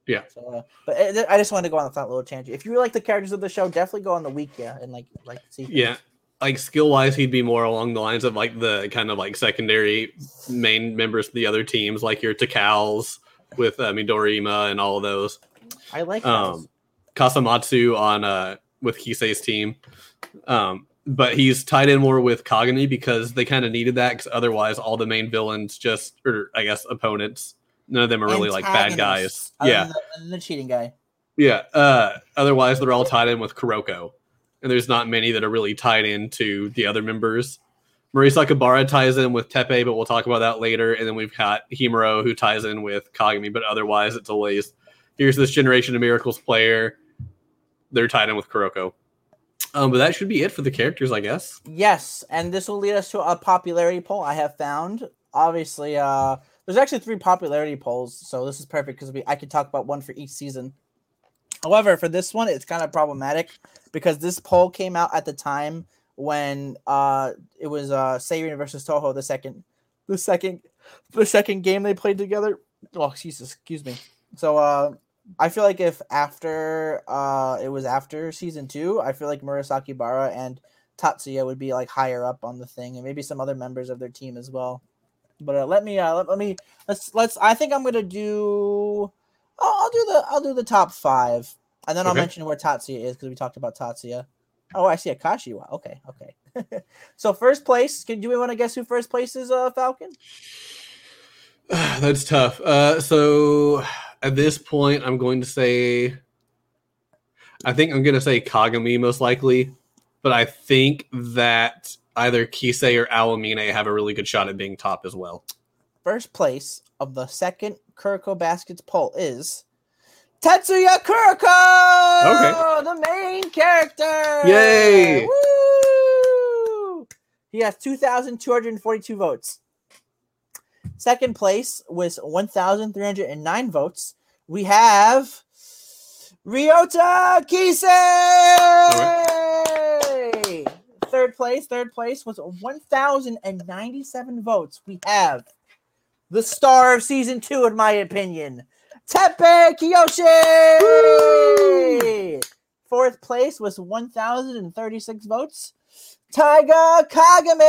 Yeah. So, uh, but uh, I just wanted to go on that little tangent. If you like the characters of the show, definitely go on the week, yeah, and like like see. things. Yeah. Like skill wise, he'd be more along the lines of like the kind of like secondary main members of the other teams, like your Takaos with uh, Midorima and all of those. I like Um, those. Kasamatsu on uh with Kise's team. Um, but he's tied in more with Kagami because they kind of needed that because otherwise all the main villains just or I guess opponents, none of them are really like bad guys. Yeah. the, the cheating guy. Yeah. Uh, otherwise, they're all tied in with Kuroko, and there's not many that are really tied into the other members. Murasakibara ties in with Teppei, but we'll talk about that later. And then we've got Himuro who ties in with Kagami, but otherwise, it's always here's this Generation of Miracles player. They're tied in with Kuroko. Um, but that should be it for the characters, I guess. Yes, and this will lead us to a popularity poll I have found. Obviously, uh there's actually three popularity polls, so this is perfect because we I could talk about one for each season. However, for this one, it's kind of problematic because this poll came out at the time when uh it was uh versus Toho, the second the second the second game they played together. Oh Jesus, excuse me. So uh I feel like if after uh it was after season two, I feel like Murasakibara and Tatsuya would be like higher up on the thing, and maybe some other members of their team as well. But uh, let me uh, let, let me let's let's. I think I'm gonna do. I'll, I'll do the I'll do the top five, and then I'll mention where Tatsuya is because we talked about Tatsuya. Oh, I see Akashi. Wow. Okay, okay. so first place. Can do we want to guess who first place is? Uh, Falcon. That's tough. Uh, so at this point, I'm going to say, I think I'm going to say Kagami most likely, but I think that either Kise or Aomine have a really good shot at being top as well. First place of the second Kuroko Baskets poll is Tetsuya Kuroko. Okay. the main character. Yay. Woo! He has two thousand two hundred forty-two votes. Second place with one thousand three hundred and nine votes. We have Ryota Kise. Third place, third place was 1,097 votes. We have the star of season two, in my opinion, Teppei Kiyoshi. Fourth place was 1,036 votes. Taiga Kagami.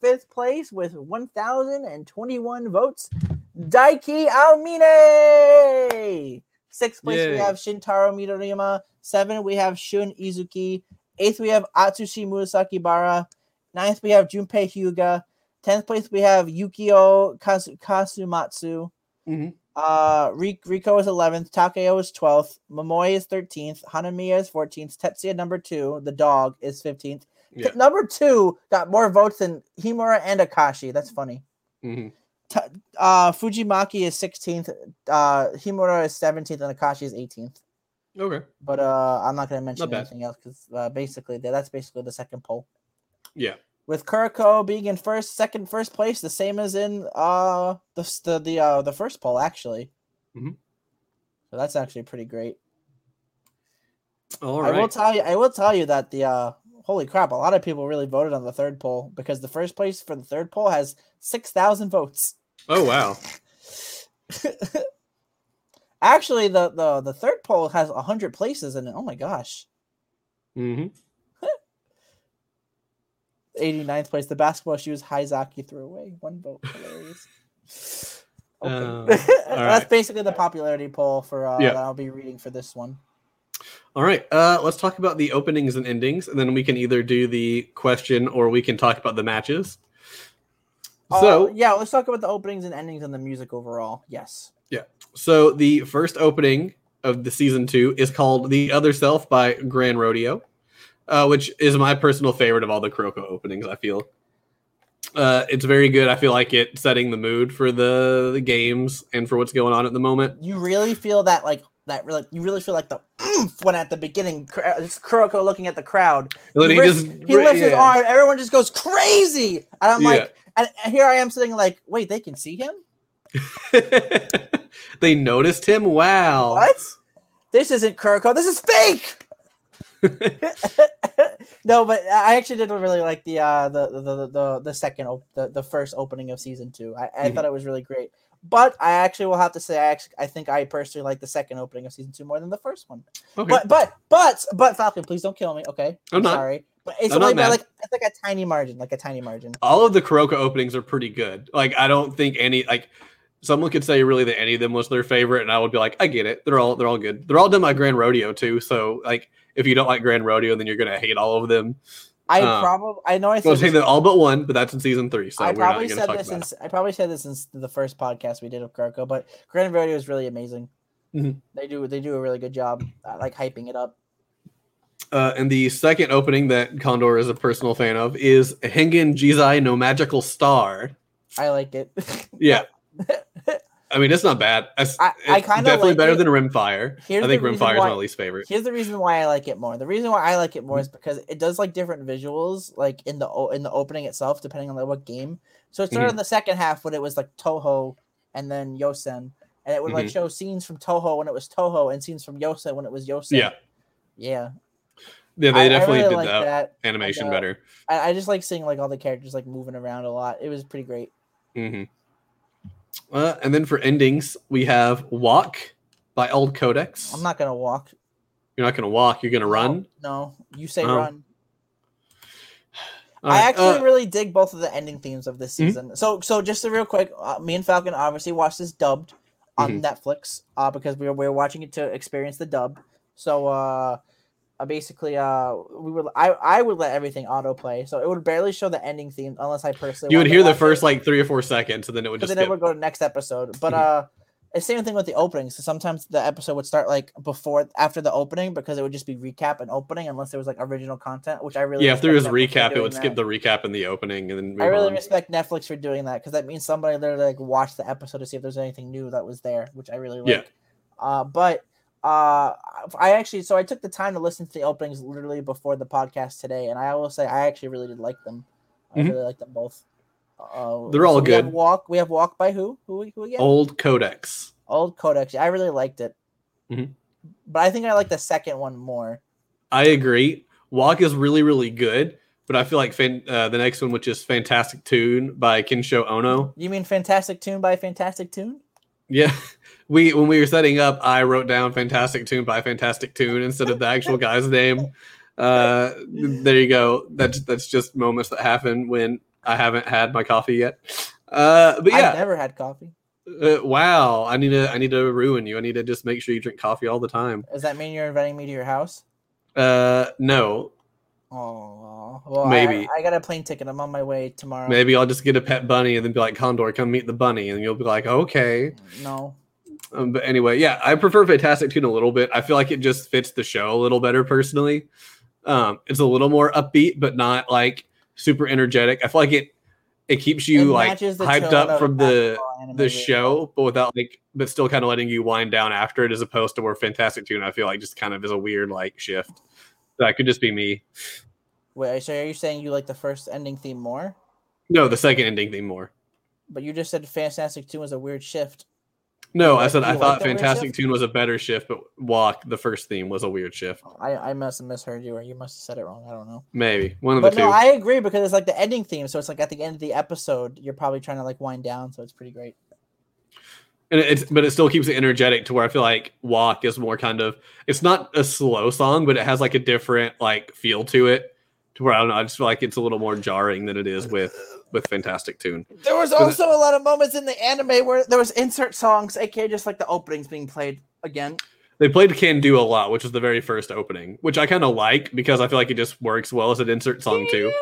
Fifth place with 1,021 votes. Daiki Aomine. Sixth place we have Shintaro Midorima. Seven we have Shun Izuki. Eighth we have Atsushi Murasakibara. Ninth we have Junpei Hyuga. Tenth place we have Yukio Kasamatsu. Mhm. Uh, Ri- Riko is 11th, Takeo is 12th, Momoi is 13th, Hanamiya is 14th, Tetsuya number 2, the dog is 15th. Yeah. Number 2 got more votes than Himuro and Akashi. That's funny. hmm T- uh, Fujimaki is 16th. Uh, Himuro is 17th, and Akashi is 18th. Okay. But uh, I'm not going to mention Not anything else because uh, basically that's basically the second poll. Yeah. With Kuroko being in first, second, first place, the same as in uh the the the uh, the first poll actually. Mhm. So that's actually pretty great. All I will tell you, I will tell you that the uh holy crap, a lot of people really voted on the third poll because the first place for the third poll has six thousand votes. oh wow. Actually, the the the third poll has hundred places in it. Oh my gosh. hmm 89th place, the basketball shoes Haizaki threw away. One vote. Hilarious. Okay. Uh, That's right. basically the popularity poll for uh, Yeah. that I'll be reading for this one. All right. Uh, let's talk about the openings and endings, and then we can either do the question or we can talk about the matches. So, Uh, yeah, let's talk about the openings and endings and the music overall. Yes. So the first opening of the season two is called "The Other Self" by Granrodeo, uh, which is my personal favorite of all the Kuroko openings. I feel uh, it's very good. I feel like it setting the mood for the, the games and for what's going on at the moment. You really feel that like that really you really feel like the oomph when at the beginning uh, it's Kuroko looking at the crowd. He he lifts, just he lifts his arm, everyone just goes crazy. And I'm Yeah. like and here I am sitting like, wait, they can see him? they noticed him. Wow. What? This isn't Kuroko, this is fake. no, but I actually did really like the uh the the the the, second op- the, the first opening of season two. I, I Mhm. thought it was really great. But I actually will have to say I actually I think I personally like the second opening of season two more than the first one. Okay. But but but but Falcon, please don't kill me, okay? I'm not. sorry. But it's I'm only by like it's like a tiny margin, like a tiny margin. all of the Kuroko openings are pretty good. Like I don't think any like someone could say really that any of them was their favorite, and I would be like, I get it. They're all they're all good. They're all done by Granrodeo too. So like if you don't like Granrodeo, then you're gonna hate all of them. I Uh, probably I know I said this, that all but one, but that's in season three, so I probably said this in I probably said this in the first podcast we did of Garco, but Granrodeo is really amazing. Mhm. They do they do a really good job, uh, like hyping it up. Uh, and the second opening that Condor is a personal fan of is Hengen Jizai no Magical Star. I like it. Yeah. I mean, it's not bad. It's, I- I kinda definitely like better it. than Rimfire. Here's I think Rimfire is my least favorite. Here's the reason why I like it more. The reason why I like it more is because it does like different visuals, like in the in the opening itself, depending on like what game. So it started Mm-hmm. in the second half when it was like Toho and then Yosen, and it would like Mhm. show scenes from Toho when it was Toho and scenes from Yosen when it was Yosen. Yeah. yeah. Yeah, they I definitely really did like that, that. animation And, uh, better. I, I just like seeing like all the characters like moving around a lot. It was pretty great. Hmm Uh, and then for endings, we have Walk by OLDCODEX. I'm not gonna walk. You're not going to walk, you're going to run. No, you say Oh. run. All I actually uh, really dig both of the ending themes of this Mhm. season. So, so just a real quick, uh, me and Falcon obviously watched this dubbed on Mhm. Netflix uh, because we were, we were watching it to experience the dub. So, uh, basically, uh, we would I I would let everything autoplay, so it would barely show the ending theme unless I personally. you would hear the first it, like three or four seconds, and then it would just then it would go to next episode. But Mhm. uh, it's the same thing with the openings. So sometimes the episode would start like before after the opening because it would just be recap and opening unless there was like original content, which I really yeah, if there was recap, it would skip the recap in the opening and then I really on. respect Netflix for doing that because that means somebody literally like watched the episode to see if there's anything new that was there, which I really like. Yeah. Uh, but uh, I actually so I took the time to listen to the openings literally before the podcast today, and I will say I actually really did like them. I Mhm. really like them both. Uh, They're all we have good. walk. We have walk by who? Who? Who again? Old Codex. OLDCODEX. I really liked it, Mhm. but I think I like the second one more. I agree. Walk is really, really good, but I feel like fan- uh, the next one, which is Fantastic Tune by Kensho Ono. You mean Fantastic Tune by Fantastic Tune? Yeah, we when we were setting up, I wrote down "Fantastic Tune" by Fantastic Tune instead of the actual guy's name. Uh, there you go. That's that's just moments that happen when I haven't had my coffee yet. Uh, but I've yeah, never had coffee. uh, wow. I need to I need to ruin you. I need to just make sure you drink coffee all the time. Does that mean you're inviting me to your house? Uh, no, Oh, well, Maybe. I, I got a plane ticket. I'm on my way tomorrow. maybe I'll just get a pet bunny and then be like, Condor, come meet the bunny, and you'll be like, okay. No. Um, but anyway, yeah, I prefer Fantastic Tune a little bit. I feel like it just fits the show a little better personally. Um, it's a little more upbeat, but not like super energetic. I feel like it it keeps you It like hyped up from the the show, but without like, but still kind of letting you wind down after it, as opposed to where Fantastic Tune, I feel like just kind of is a weird like shift. That could just be me. Wait, so are you saying you like the first ending theme more? No, the second ending theme more. But you just said Fantastic Tune was a weird shift. No, I said I thought Fantastic? Tune was a better shift, but Walk, the first theme, was a weird shift. I, I must have misheard you, or you must have said it wrong. I don't know. Maybe one of But the two. no, I agree because it's like the ending theme. So it's like at the end of the episode, you're probably trying to like wind down. So it's pretty great. and it's but it still keeps it energetic to where I feel like Walk is more kind of it's not a slow song, but it has like a different like feel to it. To where I don't know, I just feel like it's a little more jarring than it is with with Fantastic Tune. There was also a lot of moments in the anime where there was insert songs, aka just like the openings being played again. They played Can Do a lot, which was the very first opening, which I kind of like because I feel like it just works well as an insert song too.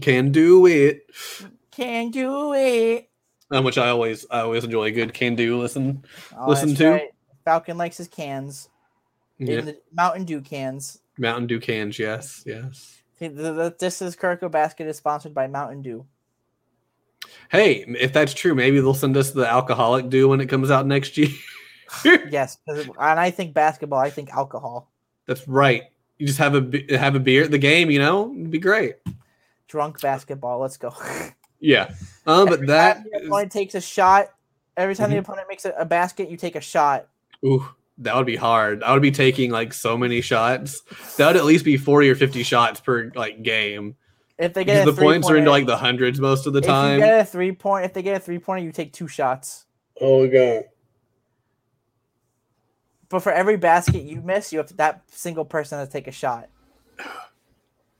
Can do it, Can do it. um, which I always I always enjoy a good Can Do listen. Oh, Listen to. right. Falcon likes his cans. Yeah. The Mountain Dew cans. Mountain Dew cans, yes, yes. The, the, this is Kuroko Basket is sponsored by Mountain Dew. Hey, if that's true, maybe they'll send us the alcoholic Dew when it comes out next year. yes, and I think basketball. I think alcohol. That's right. You just have a have a beer at the game, you know, it'd be great. Drunk basketball. Let's go. Yeah. Um, but that the is- opponent takes a shot. Every time the Mhm. opponent makes a, a basket, you take a shot. ooh, that would be hard. I would be taking like so many shots. That would at least be forty or fifty shots per like game. If they Because get a the points are into like the hundreds most of the if you time. get a three point, if they get a three pointer, you take two shots. Oh god. But for every basket you miss, you have to, that single person has to take a shot.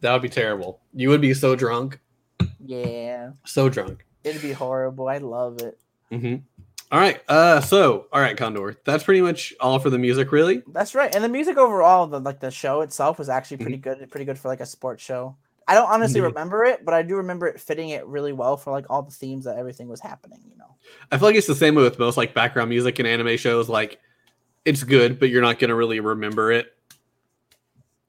That would be terrible. You would be so drunk. Yeah, So drunk. it'd be horrible. I love it. hmm All right. Uh so all right, Condor. That's pretty much all for the music, really. That's right. And the music overall, the like the show itself was actually pretty good. Pretty good for like a sports show. I don't honestly Mhm. remember it, but I do remember it fitting it really well for like all the themes that everything was happening. You know. I feel like it's the same way with most like background music and anime shows. Like, it's good, but you're not gonna really remember it,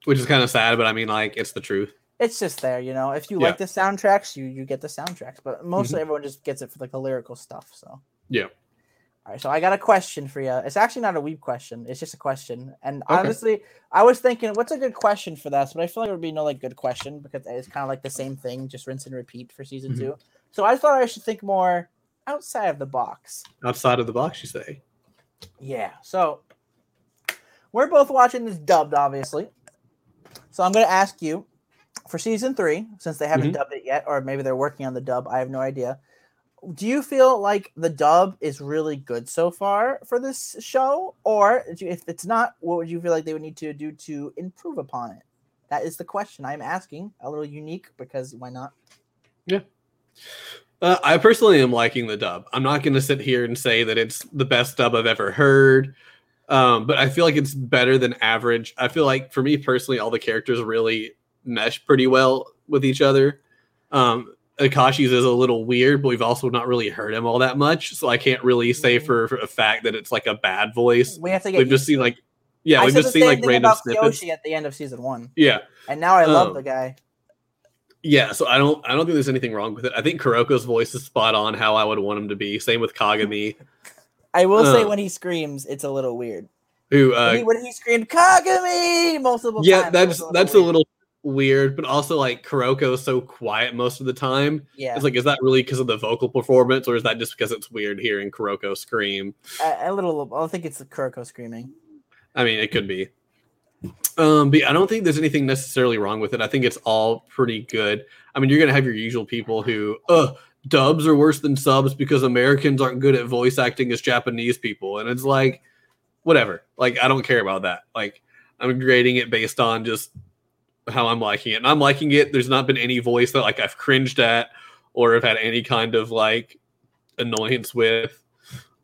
which is kind of sad. But I mean, like, it's the truth. It's just there, you know. If you Yeah. like the soundtracks, you you get the soundtracks. But mostly everyone just gets it for like the lyrical stuff. So Yeah. All right, so I got a question for you. It's actually not a weeb question. It's just a question. And Okay. honestly, I was thinking, what's a good question for this? But I feel like there would be no like good question because it's kind of like the same thing, just rinse and repeat for season Mhm. two. So I thought I should think more outside of the box. Outside of the box, you say. Yeah. So we're both watching this dubbed, obviously. So I'm going to ask you for season three, since they haven't Mhm. dubbed it yet, or maybe they're working on the dub. I have no idea. Do you feel like the dub is really good so far for this show, or if it's not, what would you feel like they would need to do to improve upon it? That is the question I'm asking. A little unique because why not? Yeah. Uh, I personally am liking the dub. I'm not going to sit here and say that it's the best dub I've ever heard, um, but I feel like it's better than average. I feel like for me personally, all the characters really mesh pretty well with each other. Um, Akashi's is a little weird, but we've also not really heard him all that much, so I can't really say Mhm. for, for a fact that it's like a bad voice. We have to get. We've just seen like, yeah, I we've just seen like random about snippets. Kiyoshi at the end of season one, Yeah, and now I love Um, the guy. Yeah, so I don't I don't think there's anything wrong with it. I think Kuroko's voice is spot on how I would want him to be. Same with Kagami, I will say uh, when he screams, it's a little weird. who when, uh he, when he screamed Kagami multiple yeah, times. that's a that's a little weird, but also like Kuroko is so quiet most of the time. yeah. It's like is that really because of the vocal performance or is that just because it's weird hearing Kuroko scream? a, a little. I think it's the Kuroko screaming. I mean, it could be. Um, but I don't think there's anything necessarily wrong with it. I think it's all pretty good. I mean, you're gonna have your usual people who, uh, dubs are worse than subs because Americans aren't good at voice acting as Japanese people, and it's like, whatever. Like, I don't care about that. Like, I'm grading it based on just how I'm liking it, and I'm liking it. There's not been any voice that like I've cringed at or have had any kind of like annoyance with.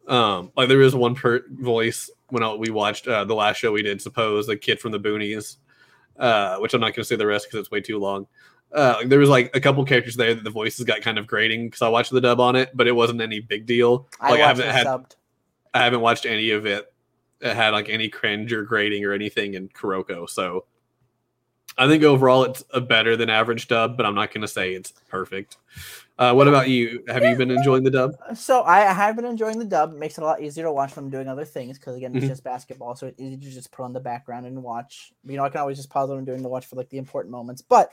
Um, like there is one per voice when I, we watched uh, the last show we did, suppose the kid from the boonies, uh, which I'm not going to say the rest because it's way too long. Uh, like, there was like a couple characters there that the voices got kind of grating because I watched the dub on it, but it wasn't any big deal. I Like I, watched haven't had, subbed. I haven't watched any of it that had like any cringe or grating or anything in Kuroko. So, I think overall it's a better than average dub, but I'm not going to say it's perfect. Uh, what about you? Have you been enjoying the dub? So I have been enjoying the dub. It makes it a lot easier to watch when I'm doing other things because again, it's Mhm. just basketball, so it's easy to just put on the background and watch. You know, I can always just pause what I'm doing to watch for like the important moments. But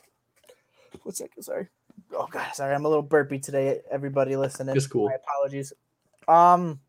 one second, sorry. Oh god, sorry, I'm a little burpy today. Everybody listening, It's cool. My apologies. Um,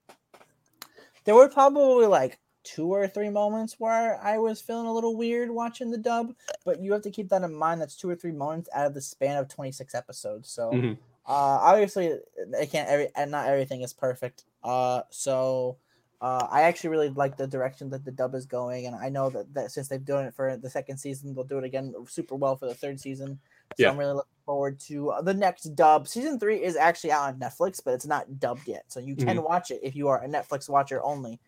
there were probably like two or three moments where I was feeling a little weird watching the dub, but you have to keep that in mind. That's two or three moments out of the span of 26 episodes. So. Mhm. Uh, obviously, it can't every and not everything is perfect. Uh, so uh, I actually really like the direction that the dub is going, and I know that, that since they've done it for the second season, they'll do it again super well for the third season. So Yeah. I'm really looking forward to uh, the next dub. Season three is actually out on Netflix, but it's not dubbed yet, so you can watch it if you are a Netflix watcher only.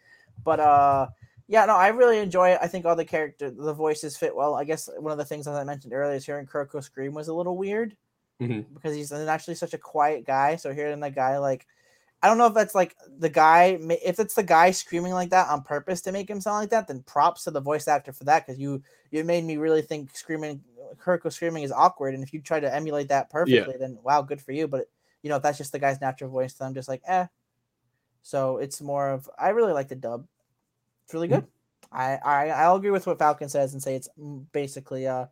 But uh, yeah, no, I really enjoy it. I think all the character, the voices fit well. I guess one of the things as I mentioned earlier is hearing Kuroko scream was a little weird Mhm. because he's actually such a quiet guy. So hearing the guy like, I don't know if that's like the guy. If it's the guy screaming like that on purpose to make him sound like that, then props to the voice actor for that because you you made me really think screaming Kuroko screaming is awkward. And if you try to emulate that perfectly, then wow, good for you. But you know if that's just the guy's natural voice, then I'm just like eh. So it's more of I really like the dub. It's really good. I, I I'll agree with what Falcon says and say it's mm, basically uh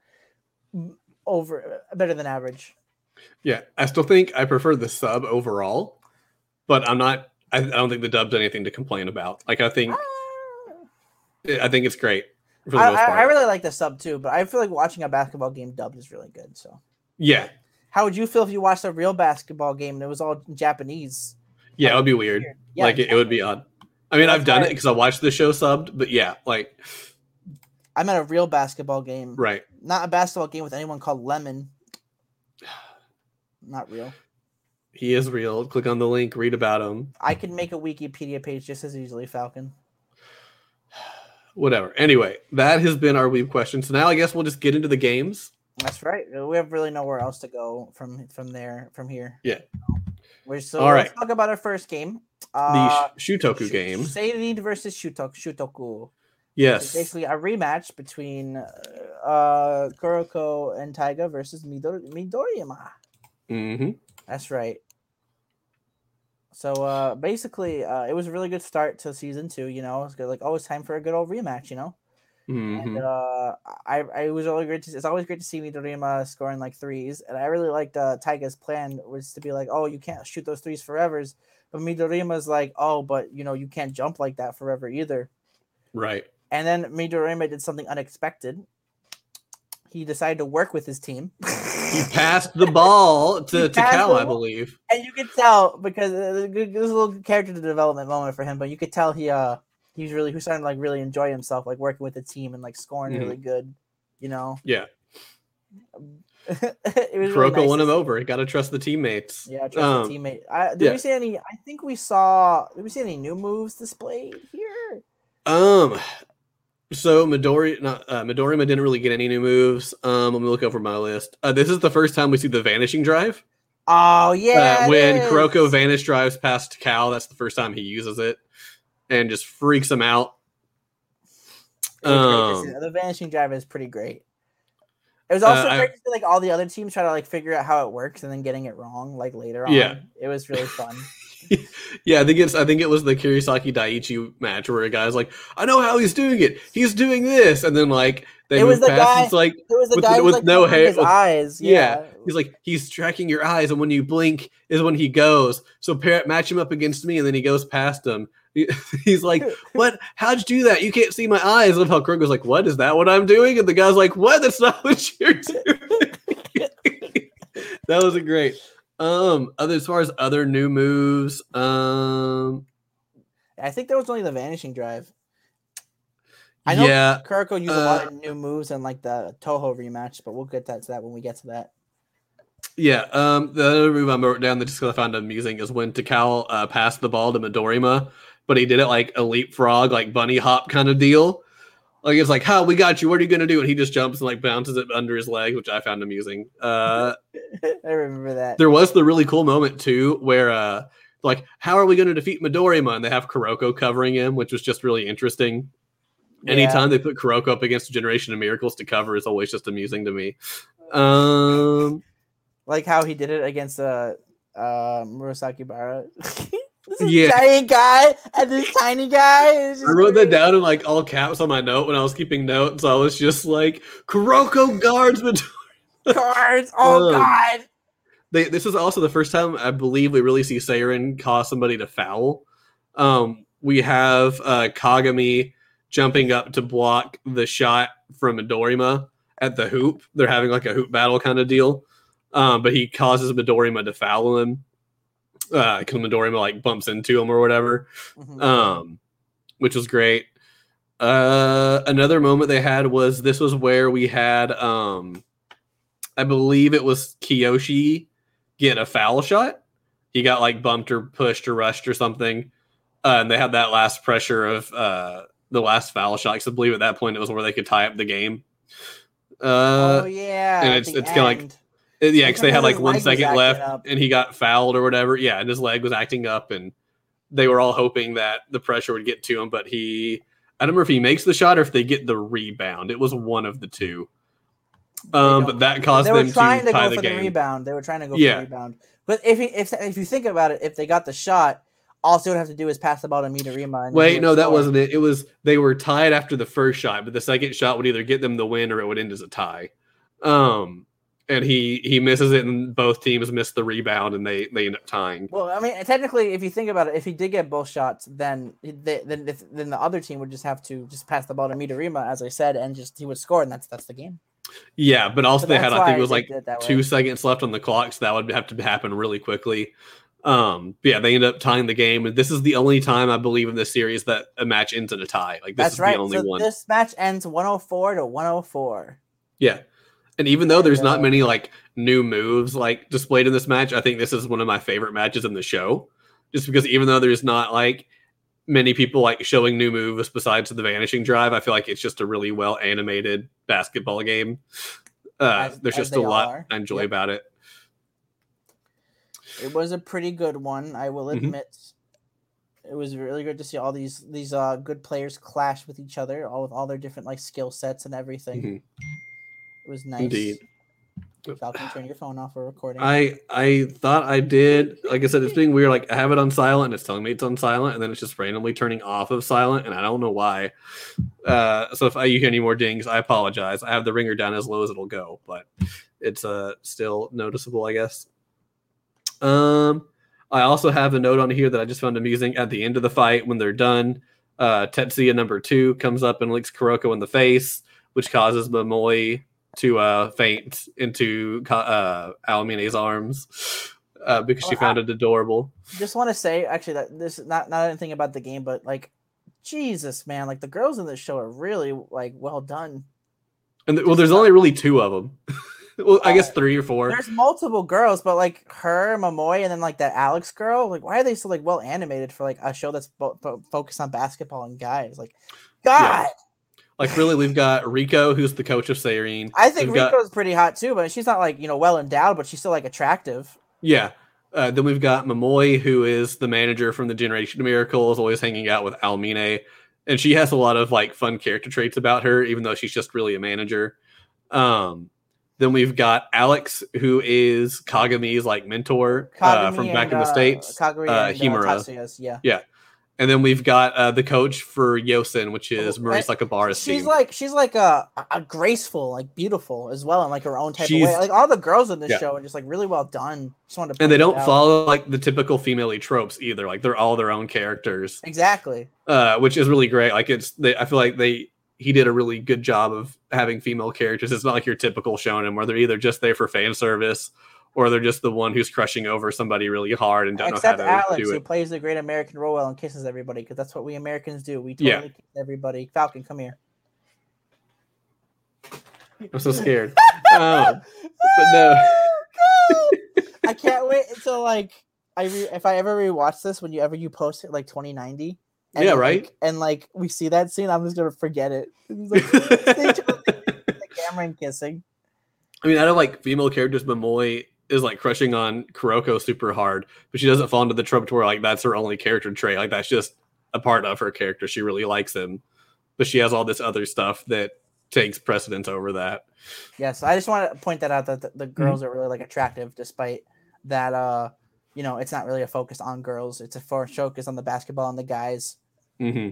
mm, over better than average. Yeah, I still think I prefer the sub overall, but I'm not. I, I don't think the dub's anything to complain about. Like I think I think it's great for the I, most I. I really like the sub too, but I feel like watching a basketball game dubbed is really good. So, yeah, how would you feel if you watched a real basketball game and it was all in Japanese? Yeah, it would be weird. Yeah, like it, it would be odd. I mean, That's I've done why- it because I watched the show subbed, but yeah, like I'm at a real basketball game, right. not a basketball game with anyone called Lemon. Not real. He is real. Click on the link, read about him. I can make a Wikipedia page just as easily, Falcon. Whatever. Anyway, that has been our weeb question. So now I guess we'll just get into the games. That's right. We have really nowhere else to go from from there from here. Yeah. We're so All let's right. talk about our first game. The Uh, Sh- Shutoku Shu- game. Seirin versus Shutok Shutoku. It's Yes. basically a rematch between uh Kuroko and Taiga versus Midori- Midorima. hmm That's right. So uh basically uh it was a really good start to season two, you know. It's good, like always time for a good old rematch, you know. Hmm And uh I I was really great to it's always great to see Midorima scoring like threes. And I really liked uh Taiga's plan was to be like, Oh, you can't shoot those threes forever. But Midorima's like, Oh, but you know, you can't jump like that forever either. Right. And then Midorima did something unexpected. He decided to work with his team. He passed the ball to, to Cal, I believe. and you could tell because uh, it was a little character development moment for him, but you could tell he uh he's really he was starting to like really enjoy himself, like working with the team and like scoring Mhm. really good. You know, Yeah. it was really nice won him over. You got to trust the teammates. Yeah, trust Um, the teammate. I, did yeah. we see any? I think we saw. Did we see any new moves displayed here? Um, so Midori, not uh, Midorima didn't really get any new moves. Um, let me look over my list. Uh, this is the first time we see the vanishing drive. Oh yeah, uh, when is. Kuroko vanish drives past Cal, that's the first time he uses it, and just freaks them out. It was great to see Um, the vanishing drive is pretty great. It was also Uh, I- great to see like all the other teams try to like figure out how it works and then getting it wrong like later on. Yeah. it was really fun. yeah, I think it's I think it was the Kirisaki Daiichi match where a guy's like, I know how he's doing it. He's doing this, and then like they It was the past. guy- It's like It was the With- guy was, with like no hair- his with- eyes. yeah. Yeah, he's like he's tracking your eyes, and when you blink is when he goes. So pair, match him up against me, and then he goes past him. He- He's like, "What? How'd you do that? You can't see my eyes." And how Kuroko's like, "What is that? What I'm doing?" And the guy's like, "What? That's not what you're doing." that was a great. Um, other as far as other new moves, um, I think there was only the vanishing drive. I know yeah, Kuroko used a lot uh, of new moves in like the Toho rematch, but we'll get that to that when we get to that. Yeah, um, the other move I wrote down that just I found amusing is when Takao uh, passed the ball to Midorima, but he did it like a leapfrog, like bunny hop kind of deal. Like it's like, "How we got you? What are you gonna do?" And he just jumps and like bounces it under his leg, which I found amusing. Uh, I remember that. there was the really cool moment too, where uh, like, "How are we gonna defeat Midorima?" And they have Kuroko covering him, which was just really interesting. Anytime they put Kuroko up against a Generation of Miracles to cover is always just amusing to me. Um, like how he did it against uh, uh Murasakibara. this Yeah. giant guy and this tiny guy. I wrote that down in like all caps on my note when I was keeping notes. I was just like, Kuroko guards Midori. Cards. Oh Ugh. god. They, this is also the first time I believe we really see Seiren cause somebody to foul. Um, we have uh, Kagami jumping up to block the shot from Midorima at the hoop. They're having like a hoop battle kind of deal. Um, but he causes Midorima to foul him. Uh, because Midorima like bumps into him or whatever. Mhm. um, which was great. Uh, another moment they had was this was where we had, um, I believe it was Kiyoshi get a foul shot. He got like bumped or pushed or rushed or something, uh, and they had that last pressure of uh, the last foul shot. Because I believe at that point it was where they could tie up the game. Uh, oh yeah. and it's- it's kinda like- end. it- yeah, because they had like one second left, up. and he got fouled or whatever. Yeah, and his leg was acting up, and they were all hoping that the pressure would get to him, but he. I don't remember if he makes the shot or if they get the rebound. It was one of the two. Um, but that caused they were them to trying to tie go the for game. the rebound. They were trying to go Yeah. for the rebound. But if he, if if you think about it, if they got the shot, all they would have to do is pass the ball to Midorima. Wait, no, that score. wasn't it. It was they were tied after the first shot, but the second shot would either get them the win or it would end as a tie. Um, and he he misses it, and both teams miss the rebound, and they they end up tying. Well, I mean, technically, if you think about it, if he did get both shots, then they, then if, then the other team would just have to just pass the ball to Midorima, as I said, and just he would score, and that's that's the game. Yeah, but also So they had I think it was like it two seconds left on the clock, so that would have to happen really quickly. Um, yeah, they end up tying the game, and this is the only time I believe in this series that a match ends in a tie. Like this That's is right. the only so one. this match ends 104 to 104. Yeah. And even though there's not many like new moves like displayed in this match, I think this is one of my favorite matches in the show. Just because even though there's not like many people like showing new moves besides the vanishing drive, I feel like it's just a really well animated basketball game. Uh, As- there's as just a lot are. I enjoy Yep. about it. It was a pretty good one, I will Mhm. admit. It was really good to see all these these uh good players clash with each other, all with all their different like skill sets and everything. Mhm. Was nice. Indeed. Falcon, turn your phone off for recording. I I thought I did. Like I said, it's being weird. Like I have it on silent, and it's telling me it's on silent, and then it's just randomly turning off of silent, and I don't know why. Uh, so if I, you hear any more dings, I apologize. I have the ringer down as low as it'll go, but it's uh still noticeable, I guess. Um, I also have a note on here that I just found amusing. At the end of the fight, when they're done, uh, Tetsuya number two comes up and licks Kuroko in the face, which causes Momoi to uh, faint into uh, Aomine's arms uh, because she Oh, found it adorable. just want to say actually that this is not not anything about the game, but like Jesus, man, like the girls in this show are really like well done. And th- well, there's only really two of them. well, I guess three or four. There's multiple girls, but like her, Momoi, and then like that Alex girl. Like, why are they so like well animated for like a show that's bo- bo- focused on basketball and guys? Like, God, Like really, we've got Riko, who's the coach of Seirin. I think We've got- pretty hot too, but she's not like you know well endowed, but she's still like attractive. Yeah. Uh, then we've got Momoi, who is the manager from the Generation of Miracles, always hanging out with Aomine. And she has a lot of like fun character traits about her, even though she's just really a manager. Um, then we've got Alex, who is Kagami's like mentor uh, from back and, in the uh, States. Kagami uh, and, Himuro. Tatsuya's, yeah. And then we've got uh, the coach for Yosen, which is Oh, Maurice She's team. like she's like a, a graceful, like beautiful as well, in like her own type She's- of way. Like all the girls in this Yeah. show are just like really well done. Just wanted to and they don't out. follow like the typical female tropes either. Like they're all their own characters. exactly. uh, which is really great. Like it's, they, I feel like they he did a really good job of having female characters. It's not like your typical shonen where they're either just there for fan service or they're just the one who's crushing over somebody really hard and don't Except know how to Alex, do who plays the great American Rowell and kisses everybody, because that's what we Americans do. We totally Yeah. kiss everybody. Falcon, come here. I'm so scared. um, but no, I can't wait until like I re- if I ever rewatch this when you ever you post it like 2090. And Yeah, right? like- and like we see that scene, I'm just gonna forget it. Like, they totally kiss the camera and kissing. I mean, out of like female characters, Momoi is like crushing on Kuroko super hard, but she doesn't fall into the trope to where like that's her only character trait. Like that's just a part of her character. She really likes him. but she has all this other stuff that takes precedence over that. Yes, I just want to point that out that the, the Mm-hmm. girls are really like attractive, despite that. Uh, you know, it's not really a focus on girls. It's a for focus on the basketball and the guys. hmm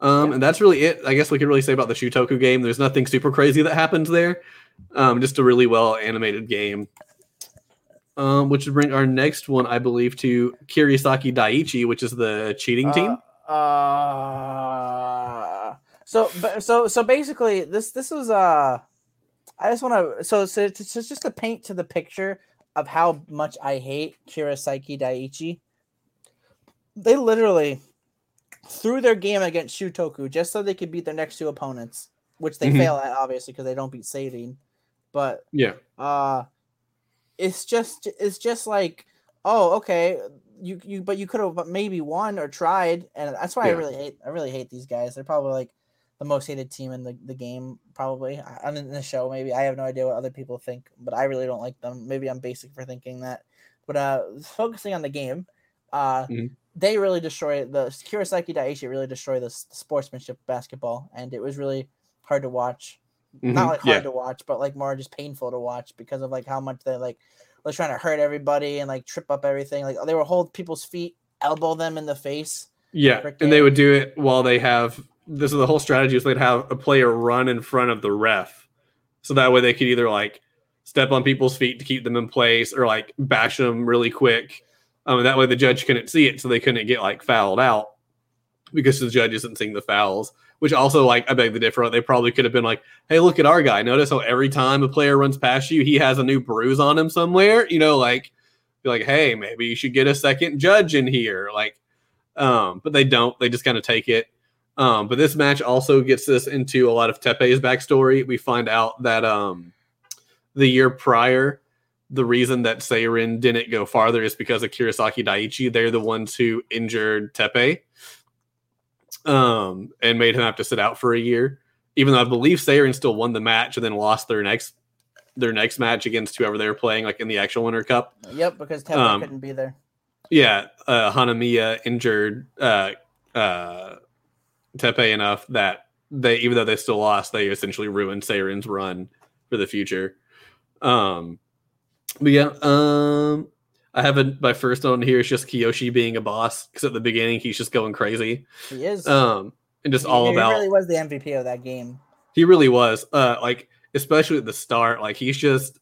Um, Yeah. and that's really it. I guess we could really say about the Shutoku game. There's nothing super crazy that happens there. Um, just a really well animated game. Um, which would bring our next one, I believe, to Kirisaki Daiichi, which is the cheating team. Uh, uh, so, so so basically, this this was uh, I just want to so so it's just just to paint to the picture of how much I hate Kirisaki Daiichi. They literally threw their game against Shutoku just so they could beat their next two opponents, which they Mhm. fail at obviously because they don't beat Sadine. But Yeah. uh it's just it's just like oh okay you you but you could have maybe won or tried and that's why i really hate i really hate these guys they're probably like the most hated team in the, the game probably I- i'm in the show maybe i have no idea what other people think but i really don't like them maybe i'm basic for thinking that but uh focusing on the game uh Mhm. they really destroy the Kirisaki Daiichi really destroy the, sportsmanship basketball and it was really hard to watch Mhm. not like hard yeah. to watch, but like more just painful to watch because of like how much they like was trying to hurt everybody and like trip up everything. Like they were hold people's feet, elbow them in the face. Yeah, and they would do it while they have this is the whole strategy is they'd have a player run in front of the ref. So that way they could either like step on people's feet to keep them in place or like bash them really quick. Um, and that way the judge couldn't see it, so they couldn't get like fouled out because the judge isn't seeing the fouls. Which also like I beg the differ. They probably could have been like, "Hey, look at our guy. Notice how every time a player runs past you, he has a new bruise on him somewhere." You know, like be like, "Hey, maybe you should get a second judge in here." Like, um, but they don't. They just kind of take it. Um, but this match also gets us into a lot of Teppei's backstory. We find out that um, the year prior, the reason that Seirin didn't go farther is because of Kirisaki Daiichi. They're the ones who injured Tepe um, and made him have to sit out for a year. Even though I believe Seirin still won the match and then lost their next their next match against whoever they were playing, like in the actual Winter Cup. Yep, because Teppei Um, couldn't be there. Yeah, uh, Hanamiya injured uh, uh, Teppei enough that they, even though they still lost, they essentially ruined Seirin's run for the future. Um, but yeah, um, I have a, my first one here is just Kiyoshi being a boss because at the beginning he's just going crazy, He is. um, and just he, all he about really was the MVP of that game. he really was. Uh, like especially at the start, like he's just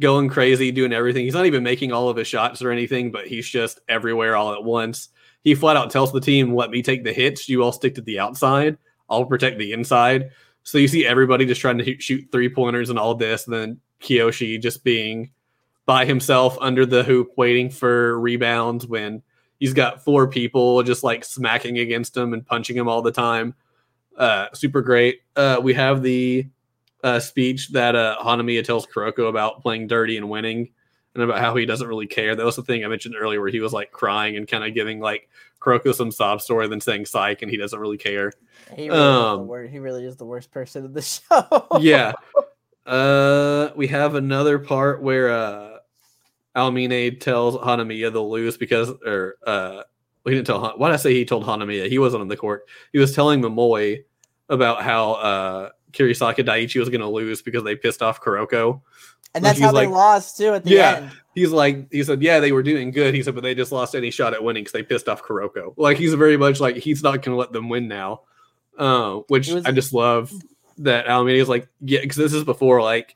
going crazy, doing everything. He's not even making all of his shots or anything, but he's just everywhere all at once. He flat out tells the team, "Let me take the hits. You all stick to the outside. I'll protect the inside." So you see everybody just trying to shoot three pointers and all this, and then Kiyoshi just being by himself under the hoop, waiting for rebounds when he's got four people just like smacking against him and punching him all the time. Uh, super great. Uh, we have the uh, speech that uh, Hanamiya tells Kuroko about playing dirty and winning, and about how he doesn't really care. That was the thing I mentioned earlier, where he was like crying and kind of giving like Kuroko some sob story, then saying "psych," and he doesn't really care. He really, is the Um, wor- he really is the worst person in the show. yeah. Uh, we have another part where uh, Aomine tells Hanamiya they'll lose because, or uh, he didn't tell. Han- Why did I say he told Hanamiya? He wasn't on the court. He was telling Momoi about how uh, Kirisaki Daiichi was going to lose because they pissed off Kuroko. and that's how they lost too at the Yeah. end. He's like, he said, yeah, they were doing good. He said, but they just lost any shot at winning because they pissed off Kuroko. Like he's very much like he's not going to let them win now, uh, which was- I just love that Alameda is like, yeah, because this is before like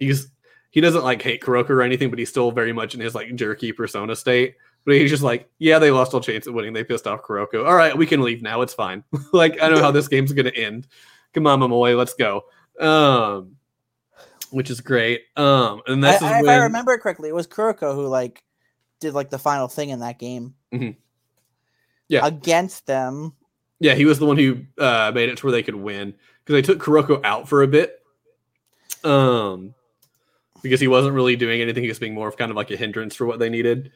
he's he doesn't like hate Kuroko or anything, but he's still very much in his like jerky persona state. But he's just like, yeah, they lost all chance at winning. They pissed off Kuroko. All right, we can leave now. It's fine. like I know how this game's going to end. Come on, Momoi, let's go. Um, which is great. Um, and I, this I- is if when I remember it correctly, it was Kuroko who like did like the final thing in that game. Mhm. Yeah. against them. Yeah, he was the one who uh, made it to where they could win because they took Kuroko out for a bit, um, because he wasn't really doing anything. He was being more of kind of like a hindrance for what they needed.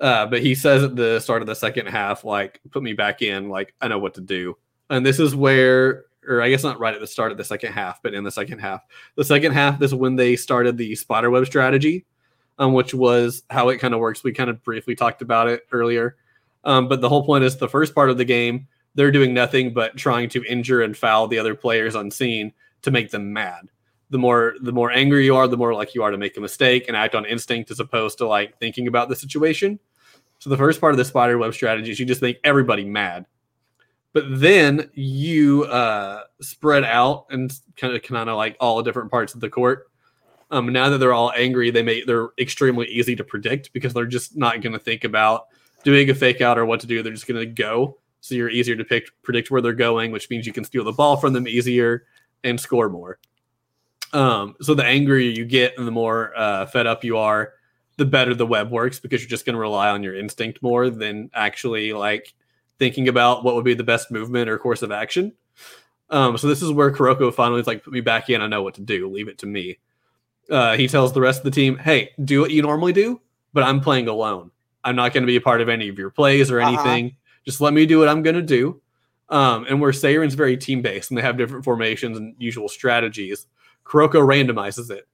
Uh, but he says at the start of the second half, like, "Put me back in. Like, I know what to do." And this is where, or I guess not right at the start of the second half, but in the second half, the second half, is when they started the spiderweb strategy, um, which was how it kind of works. We kind of briefly talked about it earlier. Um, but the whole point is the first part of the game they're doing nothing but trying to injure and foul the other players unseen to make them mad. The more the more angry you are, the more like you are to make a mistake and act on instinct as opposed to like thinking about the situation. So the first part of the spider web strategy is you just make everybody mad. But then you uh, spread out and kind of kind of like all the different parts of the court. Um, now that they're all angry, they make they're extremely easy to predict because they're just not going to think about doing a fake out or what to do. They're just going to go. So you're easier to pick, predict where they're going, which means you can steal the ball from them easier and score more. Um, so the angrier you get and the more uh, fed up you are, the better the web works because you're just going to rely on your instinct more than actually like thinking about what would be the best movement or course of action. Um, so this is where Kuroko finally is like, put me back in. I know what to do. Leave it to me. Uh, he tells the rest of the team, "Hey, do what you normally do, but I'm playing alone. I'm not going to be a part of any of your plays or Uh-huh. anything. Just let me do what I'm going to do." Um, and where Seirin's very team based and they have different formations and usual strategies, Kuroko randomizes it.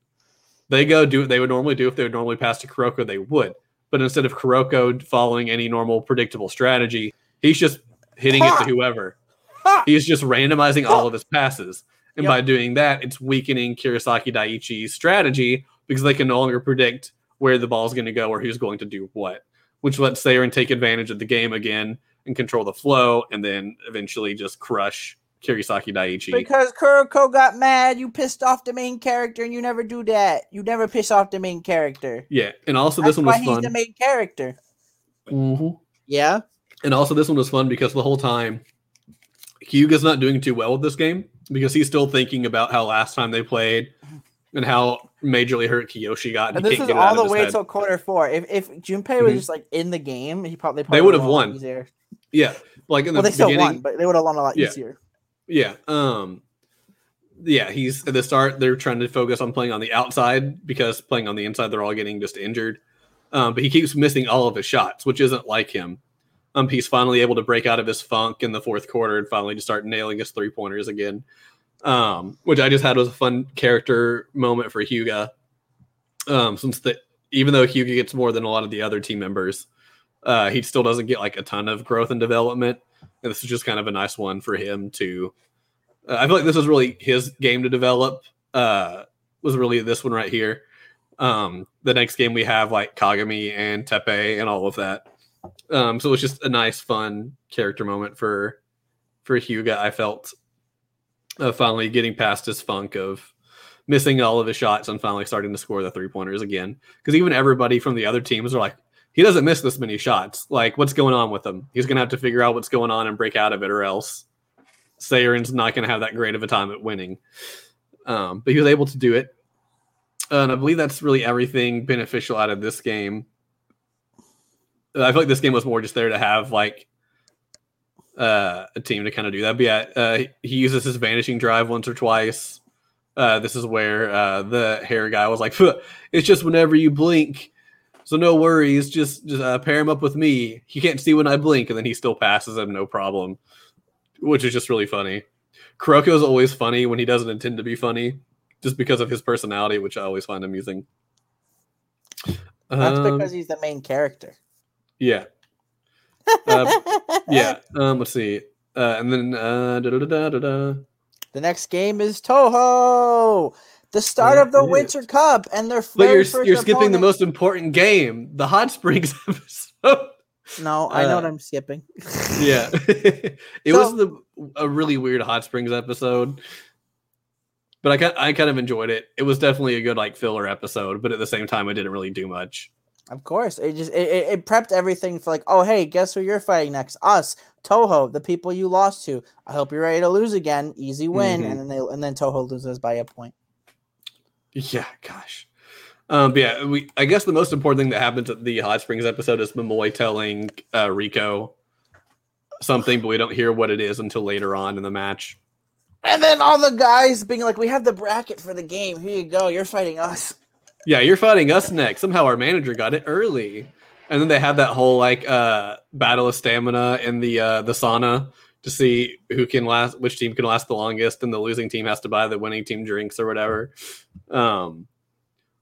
They go do what they would normally do if they would normally pass to Kuroko, they would. But instead of Kuroko following any normal predictable strategy, he's just hitting it to whoever. Ha! He's just randomizing all of his passes. And Yep. by doing that, it's weakening Kirisaki Daiichi's strategy because they can no longer predict where the ball's going to go or who's going to do what, which lets Seirin take advantage of the game again and control the flow and then eventually just crush Kirisaki Daiichi. Because Kuroko got mad, you pissed off the main character, and you never do that. You never piss off the main character. yeah. And also, That's this one why was he's fun. the main character. Mhm. Yeah. And also, this one was fun because the whole time, Hyuga's not doing too well with this game because he's still thinking about how last time they played and how majorly hurt Kiyoshi got. And he this is out all the way head. till quarter four. If if Junpei was Mhm. just like in the game, he probably, probably They would've would've won. Easier. Yeah, like in the Well, they still beginning. won, but they would have won a lot Yeah. easier. Yeah. Um yeah, he's at the start they're trying to focus on playing on the outside because playing on the inside they're all getting just injured. Um, but he keeps missing all of his shots, which isn't like him. Um, he's finally able to break out of his funk in the fourth quarter and finally just start nailing his three pointers again. Um, which I just had was a fun character moment for Hyuga. Um, since the even though Hyuga gets more than a lot of the other team members, uh, he still doesn't get like a ton of growth and development. And this is just kind of a nice one for him to uh, I feel like this was really his game to develop. Uh, was really this one right here. Um, the next game we have like Kagami and Teppei and all of that. Um, so it's just a nice, fun character moment for for Hyuga. I felt uh, finally getting past his funk of missing all of his shots and finally starting to score the three pointers again. Because even everybody from the other teams are like, he doesn't miss this many shots. Like, what's going on with him? He's gonna have to figure out what's going on and break out of it, or else Seirin's not going to have that great of a time at winning. Um, but he was able to do it. Uh, and I believe that's really everything beneficial out of this game. Uh, I feel like this game was more just there to have like uh, a team to kind of do that. But yeah, uh, he uses his vanishing drive once or twice. Uh, this is where uh, the hair guy was like, "It's just whenever you blink, so no worries. Just just uh, pair him up with me. He can't see when I blink, and then he still passes him, no problem." Which is just really funny. Kuroko is always funny when he doesn't intend to be funny, just because of his personality, which I always find amusing. That's Um, because he's the main character. yeah, Uh, yeah. Um, let's see. Uh, and then uh, da, da, da, da, da, da. The next game is Toho, the start of the Winter Cup, and their but you're you're skipping the most important game, the Hot Springs episode. No, I know what uh, I'm skipping. yeah, it So- was the a really weird Hot Springs episode, but I kind I kind of enjoyed it. It was definitely a good like filler episode, but at the same time, it didn't really do much. Of course, it just it, it, it prepped everything for like, oh hey, guess who you're fighting next? Us, Toho, the people you lost to. I hope you're ready to lose again. Easy win, Mhm. and then they and then Toho loses by a point. Yeah, gosh. Um, but yeah, we. I guess the most important thing that happens at the Hot Springs episode is Momoi telling uh, Riko something, but we don't hear what it is until later on in the match. And then all the guys being like, we have the bracket for the game. Here you go. You're fighting us. Yeah, you're fighting us next. Somehow our manager got it early, and then they have that whole like uh, battle of stamina in the uh, the sauna to see who can last, which team can last the longest, and the losing team has to buy the winning team drinks or whatever. Um,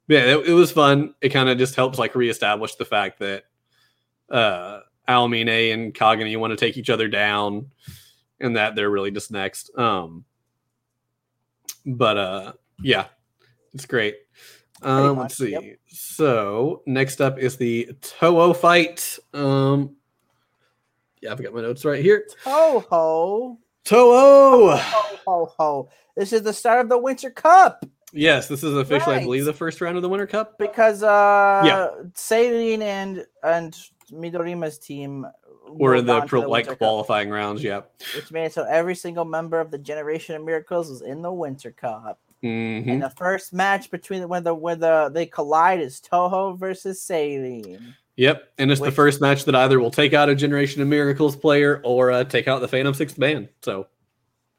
yeah, it, it was fun. It kind of just helps like reestablish the fact that uh, Aomine and Kagami want to take each other down. and that they're really just next. Um, but uh, yeah, it's great. Um, let's see. yep. So next up is the Toho fight. Um, yeah, I've got my notes right here. Ho ho Toho. ho ho ho! This is the start of the Winter Cup Yes, this is officially, I believe, the first round of the Winter Cup. because uh, Yeah. Seirin and and Midorima's team were in the, pro, the like Cup, qualifying rounds. Yeah. which made it so every single member of the Generation of Miracles was in the Winter Cup. hmm And the first match between when the when the they collide is Toho versus Seirin. Yep, and it's the first match that either will take out a Generation of Miracles player or uh, take out the Phantom Sixth Band. So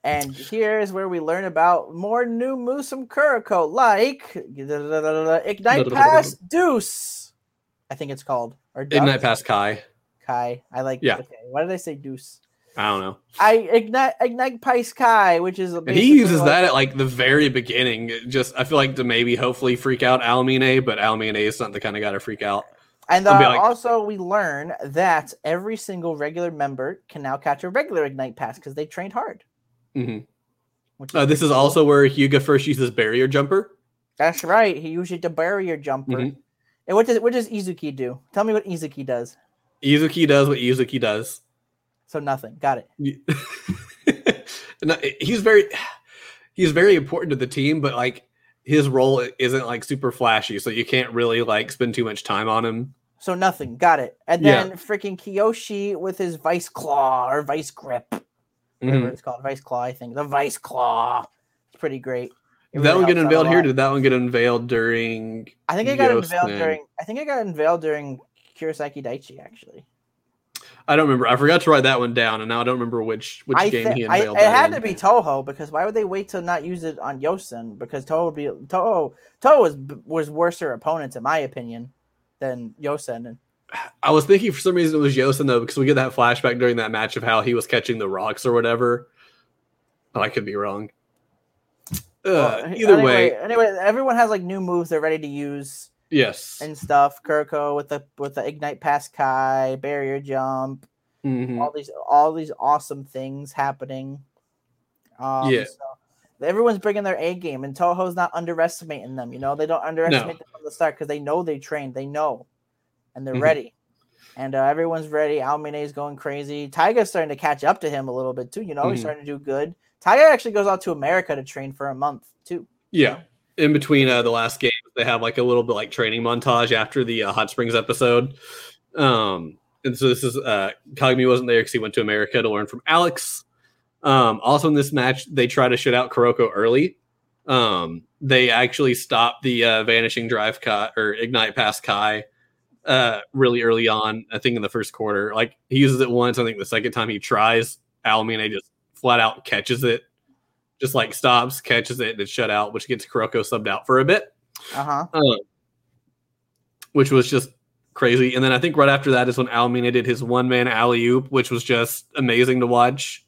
And here's where we learn about more new Musum from Kuroko, like Ignite Pass Deuce. I think it's called. Or Ignite Pass Kai. Kai. I like Yeah. Okay. Why did I say Deuce? I don't know. I ignite ignite Pice Kai, which is And he uses that at like the very beginning. Just I feel like to maybe hopefully freak out Aomine, but Aomine is not the kind of guy to freak out. And uh, like- also, we learn that every single regular member can now catch a regular Ignite Pass because they trained hard. hmm Which Uh, this is cool. also where Hyuga first uses barrier jumper. That's right. He uses the barrier jumper. Mhm. And what does what does Izuki do? Tell me what Izuki does. Izuki does what Izuki does. So nothing. Got it. no, he's very he's very important to the team, but like his role isn't like super flashy, so you can't really like spend too much time on him. So nothing. Got it. And Yeah. then freaking Kiyoshi with his vice claw or vice grip, whatever Mhm. it's called, vice claw. I think the vice claw. It's pretty great. It that really one get helps out a unveiled here? Did that one get unveiled during? I think it got unveiled during. I think it got unveiled during Kirisaki Daiichi. Actually, I don't remember. I forgot to write that one down, and now I don't remember which which I game he I, unveiled. it that had in. to be Toho because why would they wait to not use it on Yosen? Because Toho would be Toho. Toho was was worser opponents in my opinion than Yosen. And I was thinking for some reason it was Yosen though, because we get that flashback during that match of how he was catching the rocks or whatever. But I could be wrong. Uh, well, either anyway, way, anyway, everyone has like new moves they're ready to use yes. and stuff. Kuroko with the with the ignite pass Kai barrier jump. Mhm. all these all these awesome things happening. Um, Yeah. so everyone's bringing their A game, and Toho's not underestimating them. You know, they don't underestimate them from the start because they know they trained, they know, and they're Mhm. ready. And uh, everyone's ready. Aomine's going crazy. Taiga's starting to catch up to him a little bit too. You know, he's Mhm. starting to do good. Taiga actually goes out to America to train for a month too. Yeah. In between uh, the last game, they have like a little bit like training montage after the uh, Hot Springs episode. Um, and so this is uh, Kagami wasn't there because he went to America to learn from Alex. Um, also in this match, they try to shut out Kuroko early. Um, they actually stop the uh, vanishing drive Kai or ignite past Kai uh, really early on. I think in the first quarter, like he uses it once. I think the second time he tries, Aomine just flat out catches it just like stops, catches it, and it's shut out, which gets Kuroko subbed out for a bit, Uh huh. um, which was just crazy. And then I think right after that is when Aomine did his one man alley oop, which was just amazing to watch.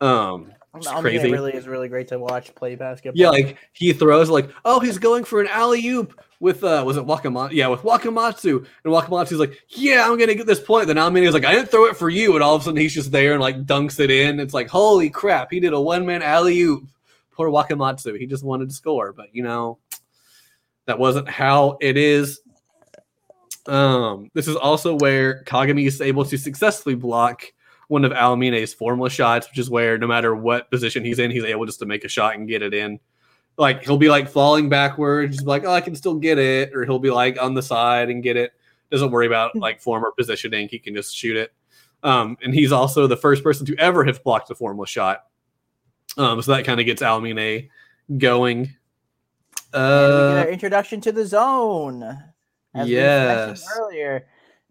Um, it's crazy. really is really great to watch play basketball. Yeah, like he throws like, oh, he's going for an alley oop with uh was it Wakamatsu? Yeah, with Wakamatsu. And Wakamatsu's like, yeah, I'm gonna get this point. Then Aomine's like, I didn't throw it for you, and all of a sudden he's just there and like dunks it in. It's like, holy crap, he did a one man alley oop. Poor Wakamatsu. He just wanted to score, but you know, that wasn't how it is. Um, this is also where Kagami is able to successfully block one of Aomine's formless shots, which is where no matter what position he's in, he's able just to make a shot and get it in. Like he'll be like falling backwards, just like, oh, I can still get it, or he'll be like on the side and get it. Doesn't worry about like form or positioning. He can just shoot it. Um, and he's also the first person to ever have blocked a formless shot. Um, so that kind of gets Alamine going. We Uh, our introduction to the zone. As we yes. earlier,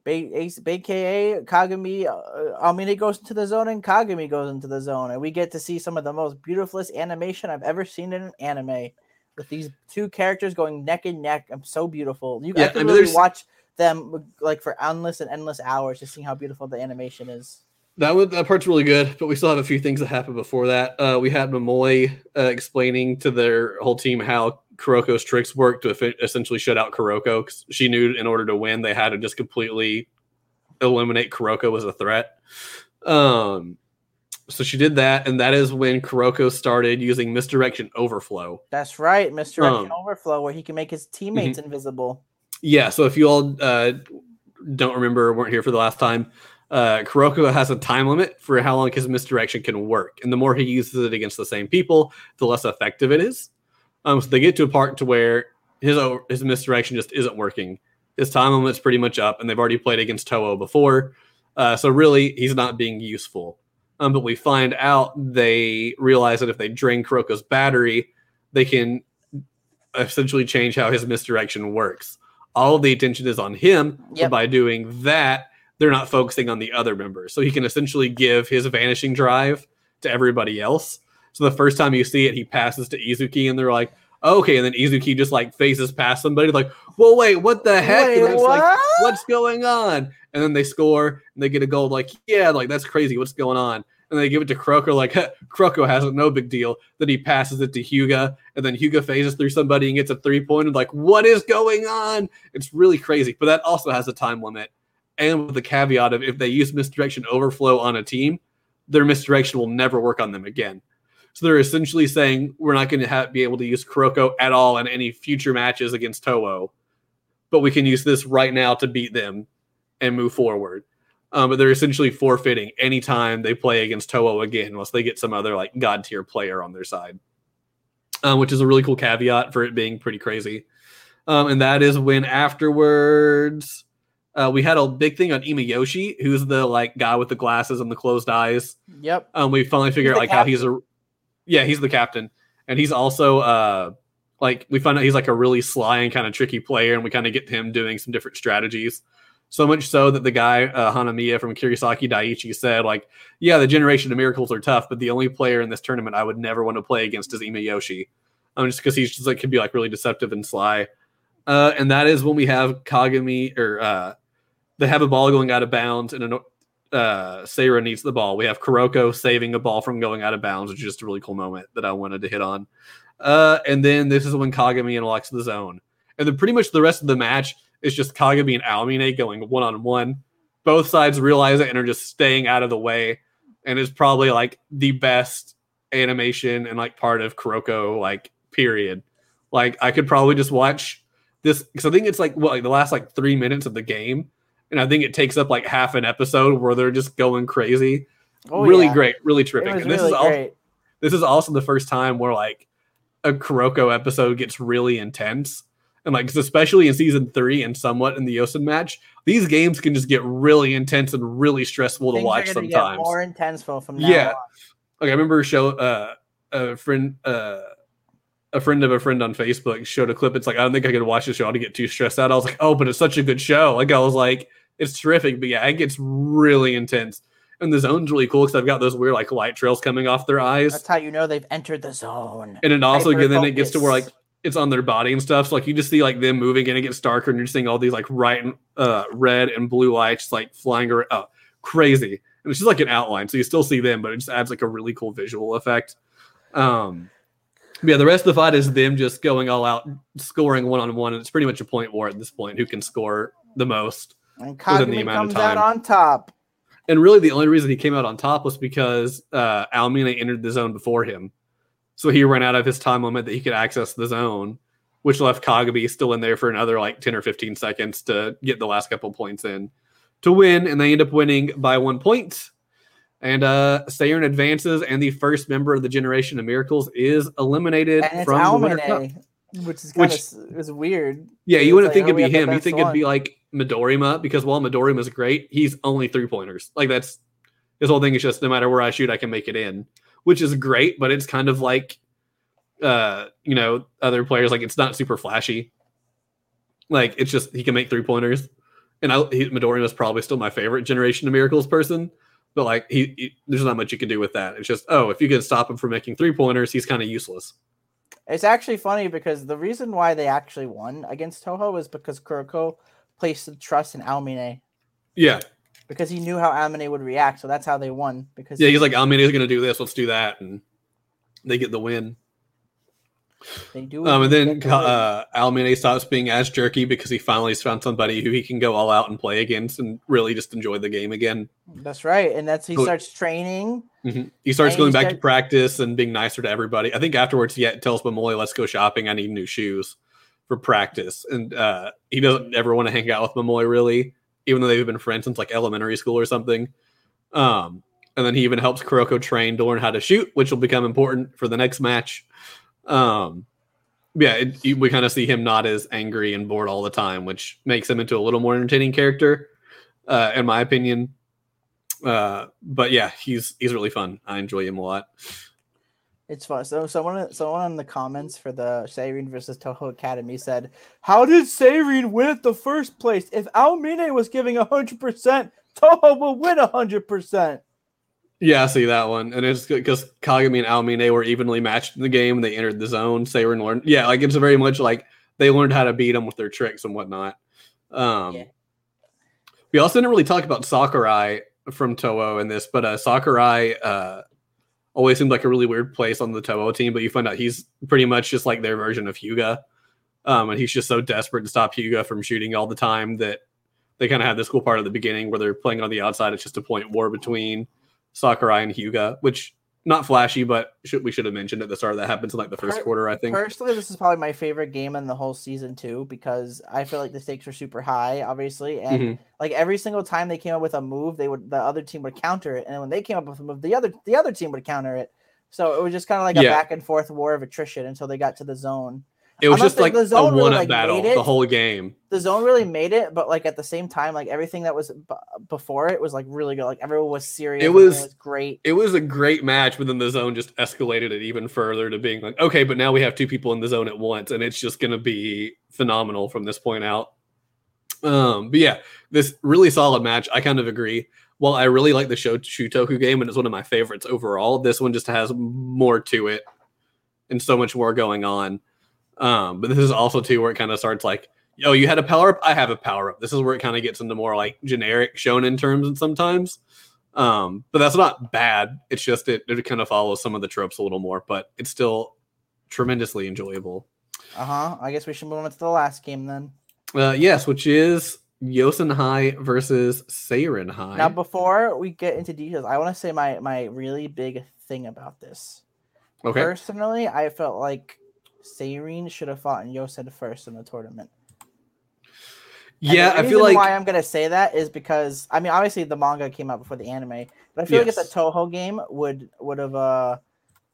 Ba- Ace- AKA Kagami, uh, I mean, it goes into the zone and Kagami goes into the zone, and we get to see some of the most beautifulest animation I've ever seen in an anime. With these two characters going neck and neck, I'm so beautiful. You Yeah, I could I mean, really watch them like for endless and endless hours, just seeing how beautiful the animation is. That would, that part's really good, but we still have a few things that happened before that. Uh, we had Momoi uh, explaining to their whole team how Kuroko's tricks work to essentially shut out Kuroko. 'cause she knew in order to win, they had to just completely eliminate Kuroko as a threat. Um, so she did that, and that is when Kuroko started using misdirection overflow. That's right, misdirection Um, overflow, where he can make his teammates invisible. Yeah, so if you all uh, don't remember weren't here for the last time, uh, Kuroko has a time limit for how long his misdirection can work, and the more he uses it against the same people, the less effective it is. Um, so they get to a part to where his his misdirection just isn't working. His time limit's pretty much up, and they've already played against Toho before, uh, so really he's not being useful. Um, but we find out they realize that if they drain Kuroko's battery, they can essentially change how his misdirection works. All the attention is on him. Yep. by doing that, they're not focusing on the other members. So he can essentially give his vanishing drive to everybody else. So the first time you see it, he passes to Izuki, and they're like, oh, okay. And then Izuki just like faces past somebody, like, well, wait, what the heck? Wait, and it's like, what's going on? And then they score and they get a goal, like, yeah, like that's crazy. What's going on? And they give it to Kuroko, like, Kuroko has it, no big deal. Then he passes it to Hyuga, and then Hyuga phases through somebody and gets a three pointer, like, what is going on? It's really crazy. But that also has a time limit. And with the caveat of if they use misdirection overflow on a team, their misdirection will never work on them again. So they're essentially saying we're not going to have, be able to use Kuroko at all in any future matches against Toho, but we can use this right now to beat them and move forward. Um, but they're essentially forfeiting anytime they play against Toho again, unless they get some other like god tier player on their side, um, which is a really cool caveat for it being pretty crazy. Um, and that is when afterwards uh, we had a big thing on Imayoshi, who's the like guy with the glasses and the closed eyes. Yep. Um, we finally figure He's out like how he's a yeah, he's the captain, and he's also uh like we find out he's like a really sly and kind of tricky player, and we kind of get him doing some different strategies. So much so that the guy uh, Hanamiya from Kirisaki Daiichi said, like, yeah, the Generation of Miracles are tough, but the only player in this tournament I would never want to play against is Imayoshi, um, just because he's just like could be like really deceptive and sly. Uh, and that is when we have Kagami or uh, they have a ball going out of bounds, and an, uh, Seira needs the ball. We have Kuroko saving a ball from going out of bounds, which is just a really cool moment that I wanted to hit on. Uh, and then this is when Kagami unlocks the zone. And then pretty much the rest of the match is just Kagami and Aomine going one on one. Both sides realize it and are just staying out of the way. And it's probably like the best animation and like part of Kuroko, like, period. Like, I could probably just watch this because I think it's like what, like the last like three minutes of the game and I think it takes up like half an episode where they're just going crazy. Oh, really yeah. great, really terrific. And this really is also great. this is also the first time where like a Kuroko episode gets really intense. And like especially in season three and somewhat in the Yosen match, these games can just get really intense and really stressful to Things are watch sometimes. more intense from from now Yeah. on. Like I remember a show uh, a friend uh, a friend of a friend on Facebook showed a clip. It's like I don't think I could watch the show to get too stressed out. I was like, oh, but it's such a good show. Like I was like, it's terrific. But yeah, it gets really intense. And the zone's really cool because I've got those weird like light trails coming off their eyes. That's how you know they've entered the zone. and it also hyper then it gets to where like it's on their body and stuff. So like you just see like them moving and it gets darker and you're seeing all these like right and uh red and blue lights like flying around oh, crazy. And it's just like an outline. So you still see them, but it just adds like a really cool visual effect. Um but yeah, the rest of the fight is them just going all out, scoring one on one, and it's pretty much a point war at this point. Who can score the most? And within the Kagami amount of comes out on top. And really, the only reason he came out on top was because uh, Aomine entered the zone before him. So he ran out of his time limit that he could access the zone, which left Kagami still in there for another like 10 or 15 seconds to get the last couple points in to win. And they end up winning by one point. And uh Seirin advances, and the first member of the Generation of Miracles is eliminated from the Winter Cup. Which is kind of is weird. Yeah, you wouldn't like, think oh, it'd be him. You think it'd be like Midorima because while Midorima is great, he's only three pointers. Like that's his whole thing is just no matter where I shoot, I can make it in, which is great. But it's kind of like, uh, you know, other players like it's not super flashy. Like it's just he can make three pointers, and I he, Midorima is probably still my favorite Generation of Miracles person. But like he, he, there's not much you can do with that. It's just oh, if you can stop him from making three pointers, he's kind of useless. It's actually funny because the reason why they actually won against Toho is because Kuroko placed the trust in Aomine Yeah, because he knew how Aomine would react. So that's how they won. Because yeah. He's like Almeida is going to do this. Let's do that, and they get the win. They do. Um, and then uh, Aomine stops being as jerky because he finally found somebody who he can go all out and play against and really just enjoy the game again. that's right, and that's he Cool. starts training. Mhm. He starts going he's back to practice and being nicer to everybody. I think afterwards he tells Momoi, "Let's go shopping. I need new shoes for practice." And uh, he doesn't ever want to hang out with Momoi really, even though they've been friends since like elementary school or something. Um, and then he even helps Kuroko train to learn how to shoot, which will become important for the next match. Um, yeah, it, we kind of see him not as angry and bored all the time, which makes him into a little more entertaining character, uh, in my opinion. Uh, but yeah, he's he's really fun. I enjoy him a lot. It's fun. So someone someone in the comments for the Seirin versus Toho Academy said, "How did Seirin win at the first place? If Aomine was giving hundred percent, Toho will win hundred percent." Yeah, I see that one, and it's because Kagami and Aomine were evenly matched in the game. And they entered the zone. Seirin learned. Yeah, like it's very much like they learned how to beat them with their tricks and whatnot. Um, Yeah. We also didn't really talk about Sakurai from Toho in this, but uh, Sakurai uh, always seemed like a really weird place on the Toho team. But you find out he's pretty much just like their version of Hyuga, um, and he's just so desperate to stop Hyuga from shooting all the time that they kind of have this cool part at the beginning where they're playing on the outside. It's just a point war between Sakurai and Hyuga, which not flashy, but should, we should have mentioned at the start that happens in like the first Per- quarter, I think. Personally, this is probably my favorite game in the whole season too because I feel like the stakes are super high, obviously, and Mhm. like every single time they came up with a move, they would the other team would counter it, and when they came up with a move, the other the other team would counter it. So it was just kind of like a Yeah. back and forth war of attrition until they got to the zone. It was I'm just like the a zone really, one up like, battle the whole game. The zone really made it, but like at the same time, like everything that was b- before it was like really good. Like everyone was serious. It everything was- great. It was a great match, but then the zone just escalated it even further to being like, okay, but now we have two people in the zone at once, and it's just going to be phenomenal from this point out. Um, but yeah, this really solid match. I kind of agree. While I really like the show Shutoku game, and it's one of my favorites overall, this one just has more to it and so much more going on. Um, but this is also too where it kind of starts like, oh, you had a power up, I have a power up. This is where it kind of gets into more like generic shonen terms and sometimes. Um, but that's not bad. It's just it, it kind of follows some of the tropes a little more, but it's still tremendously enjoyable. Uh huh. I guess we should move on to the last game then. Uh, yes, which is Yosen High versus Seirin High. Now, before we get into details, I want to say my my really big thing about this. okay. Personally, I felt like Seirin should have fought in Yosen first in the tournament. Yeah, I feel like why I'm gonna say that is because I mean, obviously the manga came out before the anime, but I feel like if the Toho game would would have uh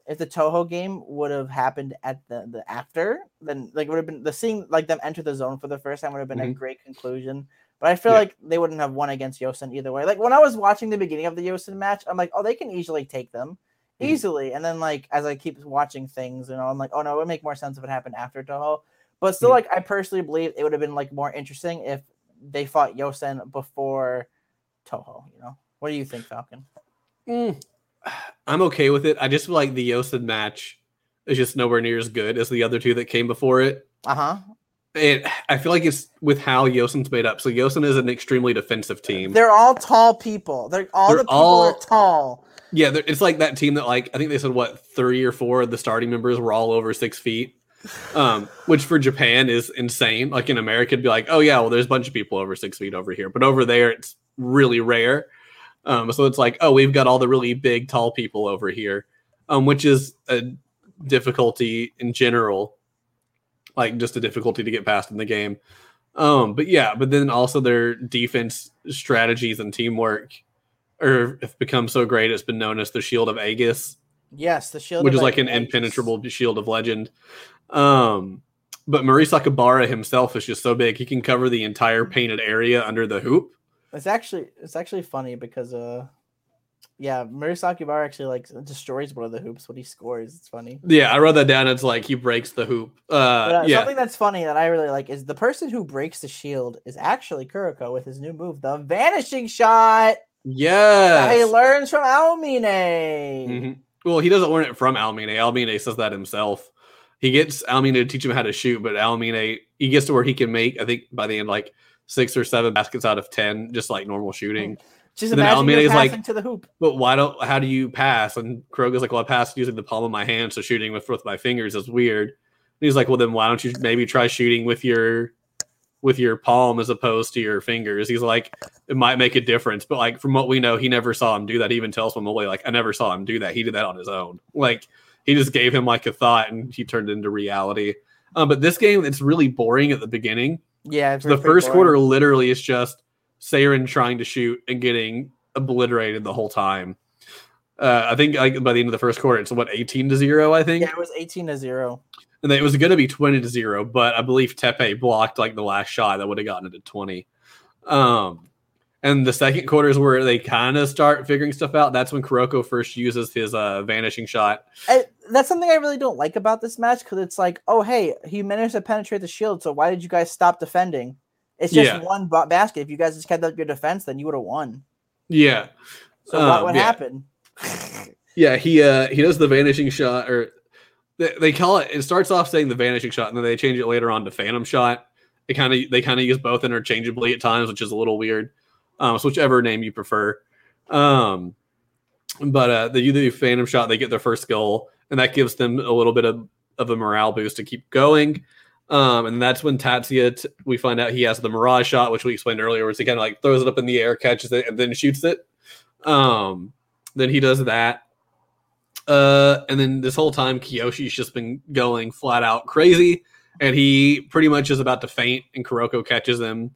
if the Toho game would have happened at the the after, then like would have been the seeing like them enter the zone for the first time would have been a Mhm. great conclusion. But I feel Yeah. like they wouldn't have won against Yosen either way. Like when I was watching the beginning of the Yosen match, I'm like, oh, they can easily take them. Mhm. Easily. And then like as I keep watching things, you know, I'm like, oh no, it would make more sense if it happened after Toho. But still, Mhm. like I personally believe it would have been like more interesting if they fought Yosen before Toho. You know, what do you think, Falcon? Mm, I'm okay with it. I just feel like the Yosen match is just nowhere near as good as the other two that came before it. Uh huh. It, I feel like it's with how Yosen's made up. So Yosen is an extremely defensive team. They're all tall people. They're all They're the people all- are tall. Yeah, it's like that team that like I think they said what three or four of the starting members were all over six feet, um, which for Japan is insane. Like in America, it'd be like, oh yeah, well there's a bunch of people over six feet over here, but over there it's really rare. Um, so it's like, oh, we've got all the really big, tall people over here, um, which is a difficulty in general, like just a difficulty to get past in the game. Um, but yeah, but then also their defense strategies and teamwork or have become so great it's been known as the shield of Aegis, Yes, the shield, which of is like an Aegis. impenetrable shield of legend. Um, but Murasakibara himself is just so big he can cover the entire painted area under the hoop. It's actually it's actually funny because uh, yeah, Murasakibara actually like destroys one of the hoops when he scores. It's funny. Yeah, I wrote that down. It's like he breaks the hoop. Uh, But, uh, yeah, Something that's funny that I really like is the person who breaks the shield is actually Kuroko with his new move, the vanishing shot. That he learns from Aomine. Mhm. Well, he doesn't learn it from Aomine. Aomine says that himself. He gets Aomine to teach him how to shoot, but Aomine he gets to where he can make, I think by the end, like six or seven baskets out of ten, just like normal shooting. Just And imagine Aomine is like- to the hoop. But why don't? How do you pass? And Kuroko's like, well, I pass using the palm of my hand, so shooting with with my fingers is weird. he's like, well, then why don't you maybe try shooting with your with your palm as opposed to your fingers? He's like, it might make a difference, but like from what we know, he never saw him do that. He even tells Wembley, like, I never saw him do that. He did that on his own. Like he just gave him like a thought and he turned it into reality. Um, but this game, it's really boring at the beginning. Yeah, the first quarter literally is just Seirin trying to shoot and getting obliterated the whole time. Uh, I think like by the end of the first quarter, it's what eighteen to zero. I think, Yeah, it was eighteen to zero. And it was going to be twenty to zero, but I believe Teppei blocked like the last shot that would have gotten it to twenty. Um, and the second quarter is where they kind of start figuring stuff out. That's when Kuroko first uses his uh, vanishing shot. I, that's something I really don't like about this match because it's like, oh hey, he managed to penetrate the shield, so why did you guys stop defending? It's just Yeah. one ba- basket. If you guys just kept up your defense, then you would have won. Yeah, So what Um, would yeah. happen? Yeah, he uh he does the vanishing shot, or they, call it. It starts off saying the vanishing shot, and then they change it later on to phantom shot. They kind of they kind of use both interchangeably at times, which is a little weird. Um, so whichever name you prefer. Um, but uh, they do the phantom shot. They get their first goal, and that gives them a little bit of of a morale boost to keep going. Um, and that's when Tatsuya, t- we find out he has the mirage shot, which we explained earlier, where he kind of like throws it up in the air, catches it, and then shoots it. Um, then he does that. Uh, and then this whole time, Kiyoshi's just been going flat out crazy, and he pretty much is about to faint, and Kuroko catches him,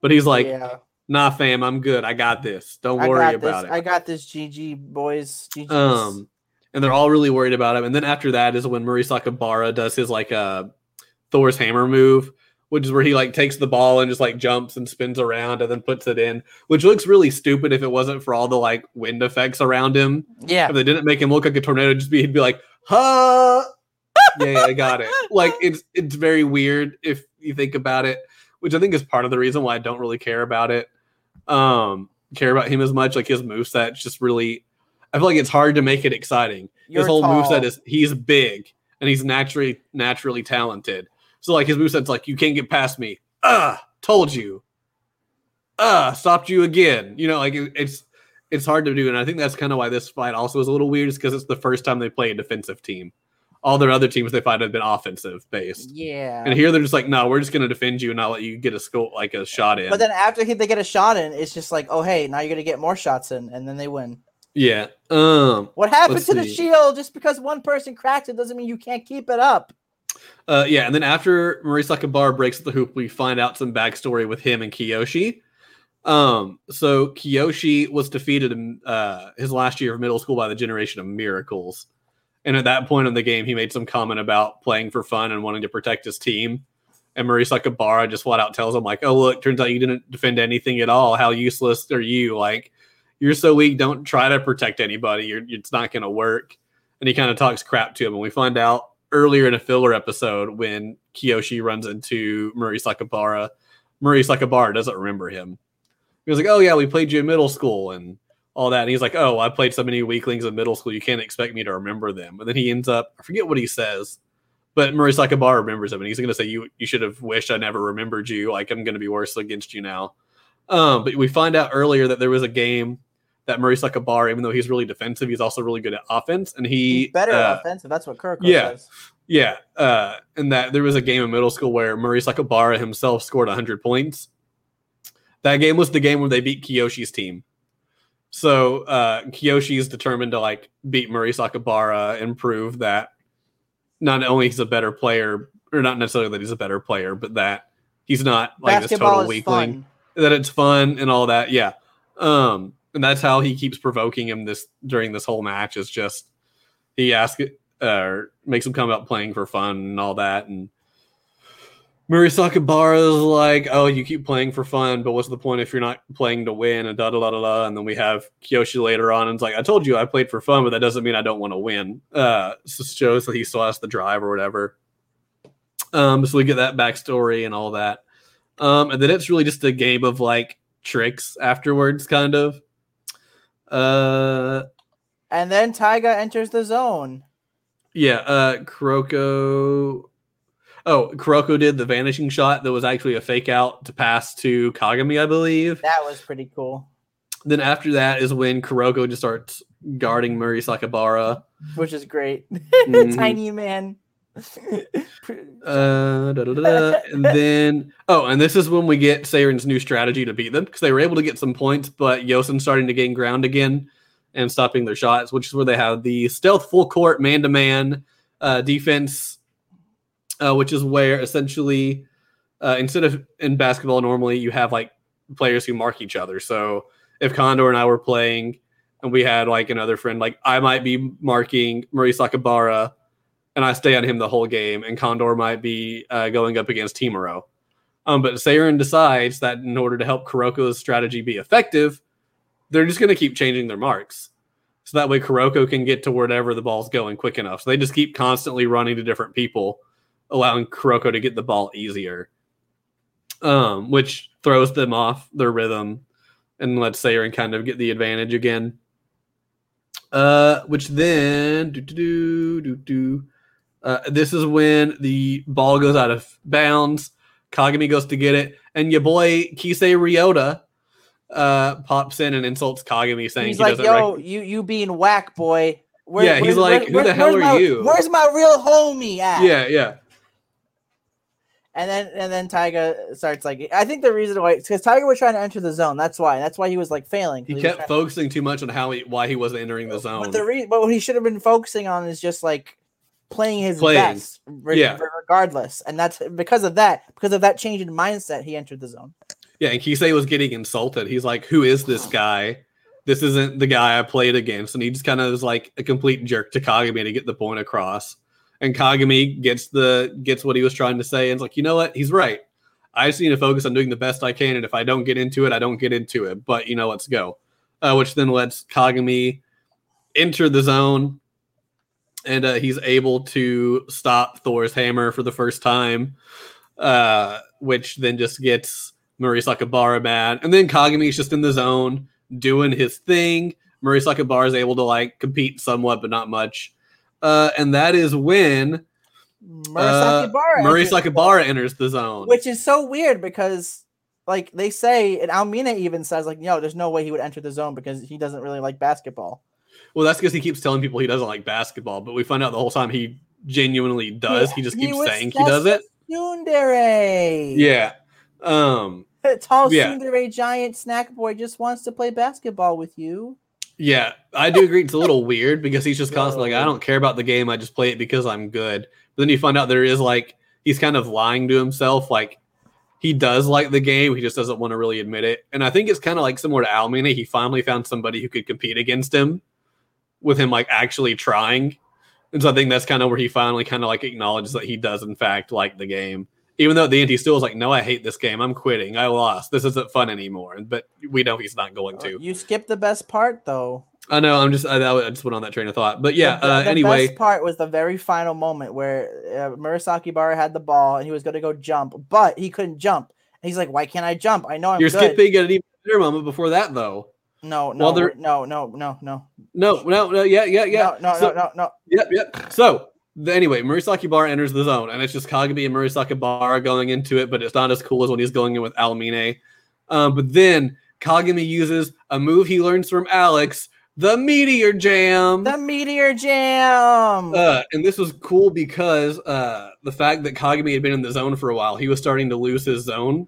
but he's like, yeah, "Nah, fam, I'm good. I got this. Don't I worry about this. it." I got this. GG boys. GG. Um, and they're all really worried about him. And then after that is when Murasakibara does his like uh Thor's hammer move, which is where he like takes the ball and just like jumps and spins around and then puts it in, which looks really stupid if it wasn't for all the like wind effects around him. yeah, If they didn't make him look like a tornado, just be he'd be like, huh. yeah, yeah, I got it. Like it's it's very weird if you think about it, which I think is part of the reason why I don't really care about it. Um, care about him as much. Like his moveset just really I feel like it's hard to make it exciting. You're his whole tall. moveset is he's big and he's naturally naturally talented. So like his moveset's like you can't get past me. Ah, told you. Ah, stopped you again. You know, like it- it's it's hard to do, and I think that's kind of why this fight also is a little weird, is because it's the first time they play a defensive team. All their other teams they fight have been offensive based, yeah. and here they're just like, no, we're just gonna defend you and not let you get a score like a shot in. But then after he, they get a shot in, it's just like, oh hey, now you're gonna get more shots in, and then they win. yeah, um, What happened to the shield? Just because one person cracks it doesn't mean you can't keep it up. Uh, yeah, and then after Murasakibara breaks the hoop, we find out some backstory with him and Kiyoshi. Um, so Kiyoshi was defeated in uh, his last year of middle school by the Generation of Miracles, and at that point in the game, he made some comment about playing for fun and wanting to protect his team. And Murasakibara just flat out tells him like, "Oh, look, turns out you didn't defend anything at all. How useless are you? Like, you're so weak. Don't try to protect anybody. You're, it's not going to work." And he kind of talks crap to him, and we find out earlier in a filler episode when Kiyoshi runs into Murasakibara. Murray Sakabara doesn't remember him. He was like, "Oh yeah, we played you in middle school and all that." And he's like, "Oh, I played so many weaklings in middle school. You can't expect me to remember them." And then he ends up, I forget what he says, but Murasakibara remembers him, and he's going to say, "You you should have wished I never remembered you. Like I'm going to be worse against you now." Um, but we find out earlier that there was a game that Murasakibara, even though he's really defensive, he's also really good at offense, and he He's better uh, offensive. That's what Kirk yeah. says. yeah, uh, and that there was a game in middle school where Murasakibara himself scored 100 points. That game was the game where they beat Kiyoshi's team. So uh, Kiyoshi is determined to like beat Murasakibara and prove that not only he's a better player, or not necessarily that he's a better player, but that he's not like this total weakling fun. that it's fun and all that. Yeah. Um, and that's how he keeps provoking him this during this whole match is just he asks uh makes him come out playing for fun and all that. And Murasakibara is like, oh, you keep playing for fun, but what's the point if you're not playing to win? And da da da da da. And then we have Kiyoshi later on, and it's like, I told you I played for fun, but that doesn't mean I don't want to win. Uh, so shows that he still has the drive or whatever. Um, so we get that backstory and all that. Um, and then it's really just a game of like tricks afterwards, kind of. Uh, And then Taiga enters the zone. yeah. Uh, Kuroko. Oh, Kuroko did the vanishing shot that was actually a fake out to pass to Kagami, I believe. That was pretty cool. Then after that is when Kuroko just starts guarding Murasakibara. Which is great. Mhm. Tiny man. Uh, da, da, da, and then oh, and this is when we get Seirin's new strategy to beat them because they were able to get some points, but Yosen starting to gain ground again and stopping their shots, which is where they have the stealth full court man to man defense, uh, which is where essentially uh, instead of in basketball normally you have like players who mark each other. So if Condor and I were playing and we had like another friend, like I might be marking Murasakibara and I stay on him the whole game, and Condor might be uh, going up against Himuro. Um, but Seirin decides that in order to help Kuroko's strategy be effective, they're just going to keep changing their marks. So that way Kuroko can get to wherever the ball's going quick enough. So they just keep constantly running to different people, allowing Kuroko to get the ball easier. Um, which throws them off their rhythm and lets Seirin kind of get the advantage again. Uh, which then do do do do uh, this is when the ball goes out of bounds. Kagami goes to get it, and your boy Kise Ryota uh, pops in and insults Kagami, saying he's he like. "Yo, rec- you you being whack, boy." Where, Yeah, he's where- like, where- "Who the hell are my- you?" Where's my real homie at? yeah, yeah, And then and then Taiga starts like I think the reason why because Taiga was trying to enter the zone. That's why. That's why he was like failing. he was kept focusing too much on how he why he wasn't entering the zone. But the re- but what he should have been focusing on is just like playing his Playing. best, re- Yeah. regardless. And that's because of that, because of that change in mindset, he entered the zone. Yeah, and Kise was getting insulted. He's like, "Who is this guy? This isn't the guy I played against." And he just kind of is like a complete jerk to Kagami to get the point across. And Kagami gets the gets what he was trying to say, and it's like, you know what? He's right. I just need to focus on doing the best I can, and if I don't get into it, I don't get into it. But you know, let's go. Uh, which then lets Kagami enter the zone, and uh, he's able to stop Thor's hammer for the first time, uh, which then just gets Murasakibara mad. And then Kagami's just in the zone doing his thing. Sakabara is able to like compete somewhat, but not much. Uh, and that is when uh, entered the zone, enters the zone. which is so weird because like they say, and Aomine even says like, "No, there's no way he would enter the zone because he doesn't really like basketball." Well, that's because he keeps telling people he doesn't like basketball, but we find out the whole time he genuinely does. He just keeps was saying he does it. Tsundere. Yeah. Um. Tall Yeah. Tsundere giant snack boy just wants to play basketball with you. Yeah, I do agree. It's a little weird because he's just constantly like, I don't care about the game. I just play it because I'm good. But then you find out there is like, he's kind of lying to himself. Like, he does like the game. He just doesn't want to really admit it. And I think it's kind of like similar to Aomine. He finally found somebody who could compete against him with him like actually trying. And so I think that's kind of where he finally kind of like acknowledges that he does, in fact, like the game. Even though at the end he still is like, no, I hate this game. I'm quitting. I lost. This isn't fun anymore. But we know he's not going to. You skipped the best part though. I know. I'm just. I, I just went on that train of thought. But yeah. The- the, uh, the anyway, best part was the very final moment where uh, Murasakibara had the ball and he was going to go jump, but he couldn't jump. And he's like, "Why can't I jump? I know I'm you're good." skipping at an even better moment before that, though. No, no, there- no, no, no, no, No, no, no. Yeah, yeah, yeah. no, no, So- no, no, no. Yep, yep. So anyway, Murisaki Bar enters the zone, and it's just Kagami and Murisaki Bar going into it, but it's not as cool as when he's going in with Aomine. Um, but then Kagami uses a move he learns from Alex, the Meteor Jam. The Meteor Jam. Uh, and this was cool because uh, the fact that Kagami had been in the zone for a while, he was starting to lose his zone.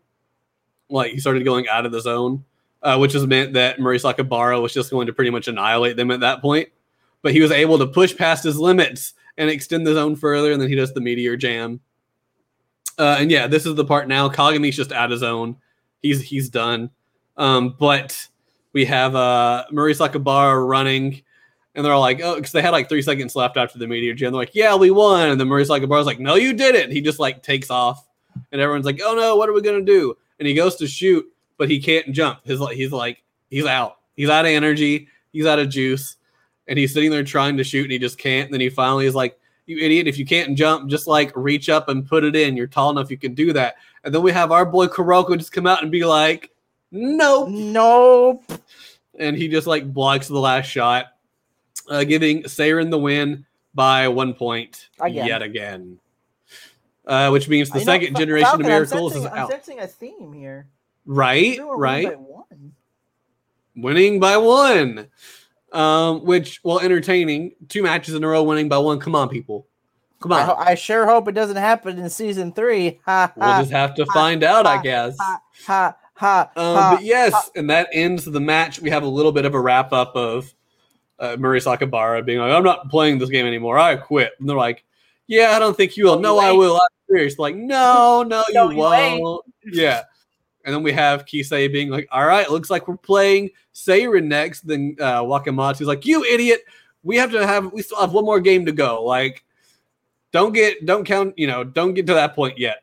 Like he started going out of the zone, uh, which has meant that Murasakibara was just going to pretty much annihilate them at that point. But he was able to push past his limits and extend the zone further, and then he does the Meteor Jam. Uh, and yeah, this is the part now. Kagami's just out of zone. He's he's done. Um, but we have uh, Murasakibara running and they're all like, oh, because they had like three seconds left after the meteor jam. They're like, yeah, we won. And then Murray Bar's like, no, you didn't. He just like takes off, and everyone's like, oh no, what are we gonna do? And he goes to shoot, but he can't jump. His like, he's like, he's out. He's out of energy. He's out of juice, and he's sitting there trying to shoot, and he just can't. And then he finally is like, you idiot! If you can't jump, just like reach up and put it in. You're tall enough, you can do that. And then we have our boy Kuroko just come out and be like, nope nope. and he just like blocks the last shot, uh, giving Seirin the win by one point Again. yet again. Uh, which means the know, second generation Falcon, of miracles I'm is sensing, I'm out. sensing a theme here. Right, They were won right. by. Winning by one. Um, which well, entertaining. Two matches in a row, winning by one. Come on, people. Come on. ho- I sure hope it doesn't happen in season three. Ha we'll ha just have to find out, I guess. ha ha ha. Um, ha. but yes, and that ends the match. We have a little bit of a wrap up of uh, Murasakibara being like, "I'm not playing this game anymore. I quit." And they're like, "Yeah, I don't think you will. No, I will. I'm serious." Like, no, no, you No, you won't. Yeah. And then we have Kise being like, "All right, looks like we're playing Seirin next." Then uh, Wakamatsu's like, "You idiot! We have to have. We still have one more game to go. Like, don't get, don't count. You know, don't get to that point yet."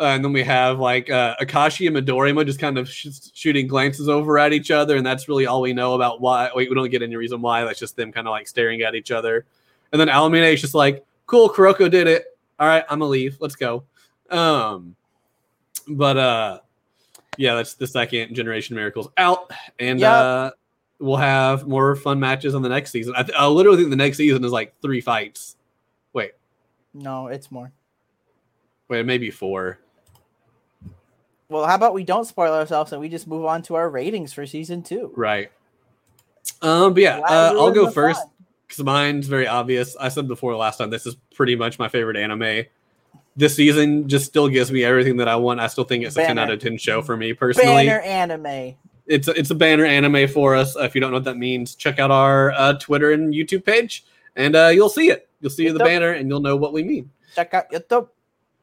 Uh, and then we have like uh, Akashi and Midorima just kind of sh- shooting glances over at each other, and that's really all we know about why. Wait, we don't get any reason why. That's just them kind of like staring at each other. And then Aomine is just like, "Cool, Kuroko did it. All right, I'm gonna leave. Let's go." Um, but uh, yeah, that's the second generation miracles out, and Yep. uh, we'll have more fun matches on the next season. I, th- I literally think the next season is like three fights. Wait, No, it's more. wait, maybe four. Well, how about we don't spoil ourselves and we just move on to our ratings for season two? Right. Um, but yeah, uh, I'll go first because mine's very obvious. I said before last time, this is pretty much my favorite anime. This season just still gives me everything that I want. I still think it's a 10 out of 10 show for me personally. Banner anime. It's a, it's a banner anime for us. Uh, if you don't know what that means, check out our uh, Twitter and YouTube page, and uh, you'll see it. You'll see the banner, and you'll know what we mean. Check out YouTube.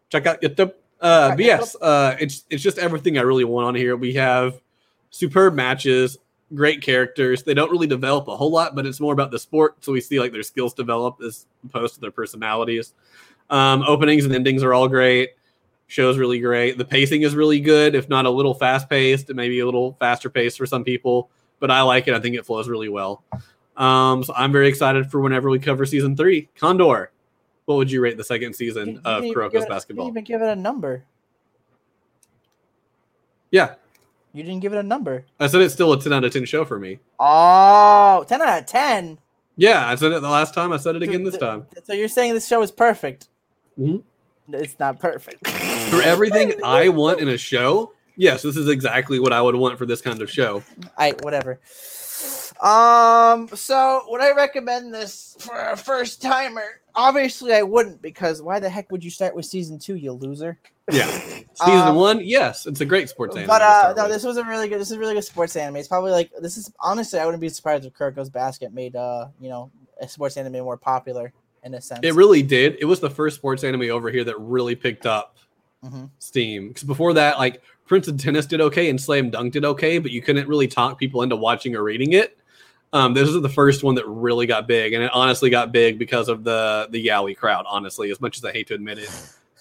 check out YouTube. Uh, but yes, uh, it's it's just everything I really want on here. We have superb matches, great characters. They don't really develop a whole lot, but it's more about the sport. So we see like their skills develop as opposed to their personalities. Um, openings and endings are all great. Show's really great. The pacing is really good, if not a little fast paced, maybe a little faster paced for some people. But I like it. I think it flows really well. Um, so I'm very excited for whenever we cover season three. Condor, what would you rate the second season you of didn't even give Kuroko's it- basketball? You didn't even give it a number. Yeah, You didn't give it a number. I said it's still a 10 out of 10 show for me. Oh, 10 out of 10. Yeah, I said it the last time. I said it again this time. So you're saying this show is perfect? Mhm. It's not perfect. For everything I want in a show, yes, this is exactly what I would want for this kind of show. I whatever. Um, so would I recommend this for a first timer? Obviously, I wouldn't because why the heck would you start with season two, you loser? Yeah. Season Um, one, yes, it's a great sports anime. But uh, no, with. this was a really good. This is a really good sports anime. It's probably like this is honestly, I wouldn't be surprised if Kuroko's Basket made uh, you know, a sports anime more popular in a sense. It really did. It was the first sports anime over here that really picked up Mhm. steam. Because before that, like Prince of Tennis did okay and Slam Dunk did okay, but you couldn't really talk people into watching or reading it. Um, this is the first one that really got big, and it honestly got big because of the the Yaoi crowd. Honestly, as much as I hate to admit it,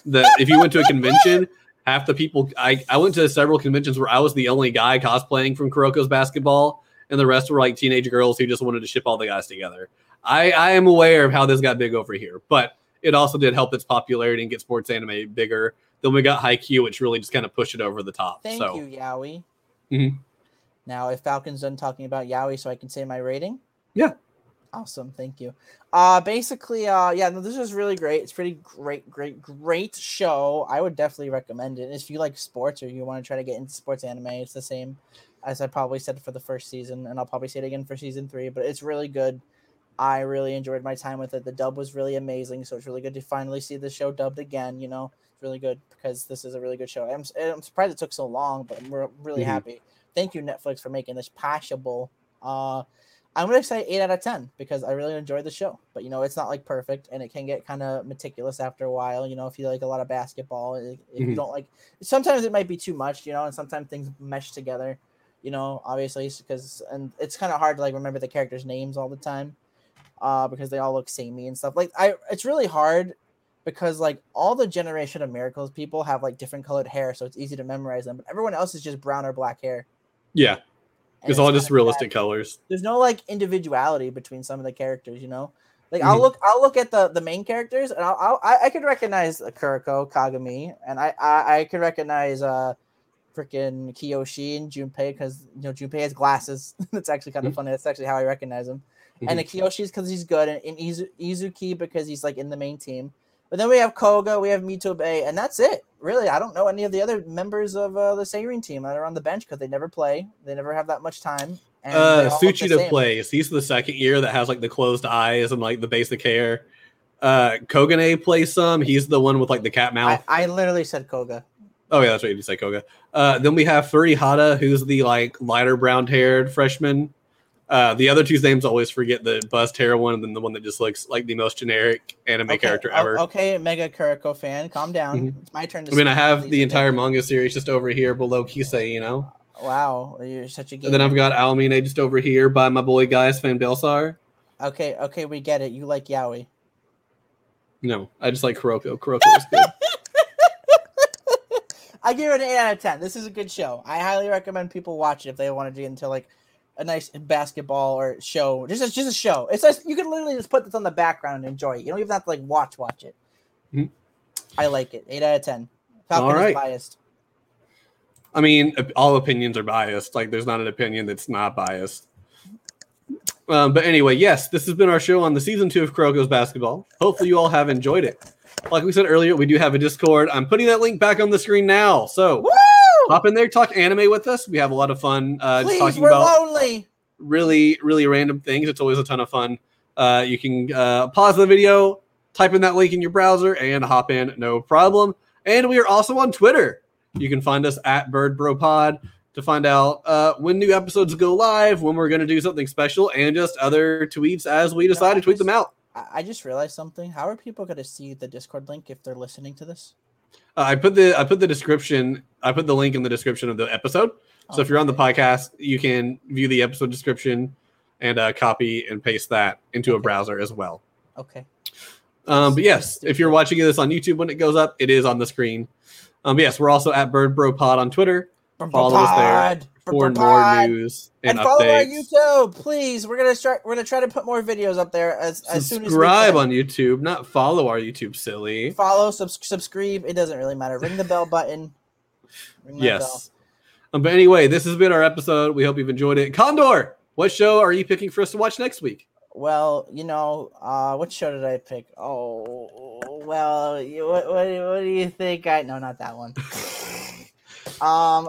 that if you went to a convention, half the people I I went to several conventions where I was the only guy cosplaying from Kuroko's basketball, and the rest were like teenage girls who just wanted to ship all the guys together. I I am aware of how this got big over here, but it also did help its popularity and get sports anime bigger. Then we got Haikyuu, which really just kind of pushed it over the top. Thank so you, Yaoi. Mhm. Now, if Falcon's done talking about Yaoi, so I can say my rating. Yeah. Awesome, thank you. Uh basically, uh yeah, no, this is really great. It's pretty great, great, great show. I would definitely recommend it. If you like sports or you want to try to get into sports anime, it's the same as I probably said for the first season, and I'll probably say it again for season three. But it's really good. I really enjoyed my time with it. The dub was really amazing, so it's really good to finally see the show dubbed again. You know, it's really good because this is a really good show. I'm, I'm surprised it took so long, but I'm re- really Mhm. happy. Thank you, Netflix, for making this possible. Uh, I'm gonna say eight out of ten because I really enjoyed the show. But you know, it's not like perfect, and it can get kind of meticulous after a while. You know, if you like a lot of basketball, if if you don't like, sometimes it might be too much. You know, and sometimes things mesh together. You know, obviously, because and it's kind of hard to like remember the characters' names all the time, uh, because they all look samey and stuff. Like I, it's really hard because like all the generation of miracles people have like different colored hair, so it's easy to memorize them. But everyone else is just brown or black hair. yeah, and it's all just realistic colors. there's no like individuality between some of the characters you know like i'll Mhm. look i'll look at the the main characters and i'll, I'll i I could recognize kuroko kagami and i i, I could recognize uh freaking kiyoshi and junpei because you know junpei has glasses that's actually kind of Mhm. funny that's actually how i recognize him and the kiyoshi's because he's good and, and Izu, izuki because he's like in the main team but then we have koga we have mitobe and that's it really i don't know any of the other members of uh, the Seirin team that are on the bench because they never play they never have that much time and Uh, all look the Tsuchida plays. He's the second year that has like the closed eyes and like the basic hair. Uh, Koganei plays some. He's the one with like the cat mouth. I, I literally said Koga. oh yeah, that's right. You say Koga. Uh, then we have Furihata, who's the like lighter brown haired freshman. Uh, the other two names I always forget the buzzed hair one, and then the one that just looks like the most generic anime Okay, character ever. Okay, Mega Kuroko fan, calm down. Mhm. It's my turn to I mean, I have the entire manga series just over here below Kise, you know. Wow, you're such a And then I've got Aomine just over here by my boy Gaius Van Baelsar. Okay, okay, we get it. You like Yaoi. No, I just like Kuroko. Kuroko is good. I give it an eight out of ten. This is a good show. I highly recommend people watch it if they want to get into like a nice basketball or show. Just a, just a show. It's just you can literally just put this on the background and enjoy it. You don't even have to like watch watch it. Mhm. I like it. Eight out of ten. Falcon All right. is biased. I mean, all opinions are biased. Like, there's not an opinion that's not biased. Um, but anyway, yes, this has been our show on the season two of Kuroko's Basketball. Hopefully, you all have enjoyed it. Like we said earlier, we do have a Discord. I'm putting that link back on the screen now. So Woo! Hop in there, talk anime with us. We have a lot of fun uh, just Please, talking we're about lonely. really, really random things. It's always a ton of fun. Uh, you can uh, pause the video, type in that link in your browser, and hop in, no problem. And we are also on Twitter. You can find us at BirdBroPod to find out uh, when new episodes go live, when we're going to do something special, and just other tweets as we decide to tweet them out. I, I just realized something. How are people going to see the Discord link if they're listening to this? Uh, I put the I put the description. I put the link in the description of the episode. So if you're on the podcast, you can view the episode description and uh, copy and paste that into a browser as well. Okay. Um, but yes, if you're watching this on YouTube when it goes up, it is on the screen. Um, but yes, we're also at Bird Bro Pod on Twitter Follow us there for more news and, and follow our. YouTube, please. We're gonna start. We're gonna try to put more videos up there as, as soon as Subscribe on YouTube, not follow our YouTube, silly. Follow, subs- subscribe. It doesn't really matter. Ring the bell button. Ring that bell. Yes. Um, but anyway, this has been our episode. We hope you've enjoyed it. Condor, what show are you picking for us to watch next week? Well, you know, uh, what show did I pick? Oh, well, you, what, what, do- what do you think? I no, not that one. um,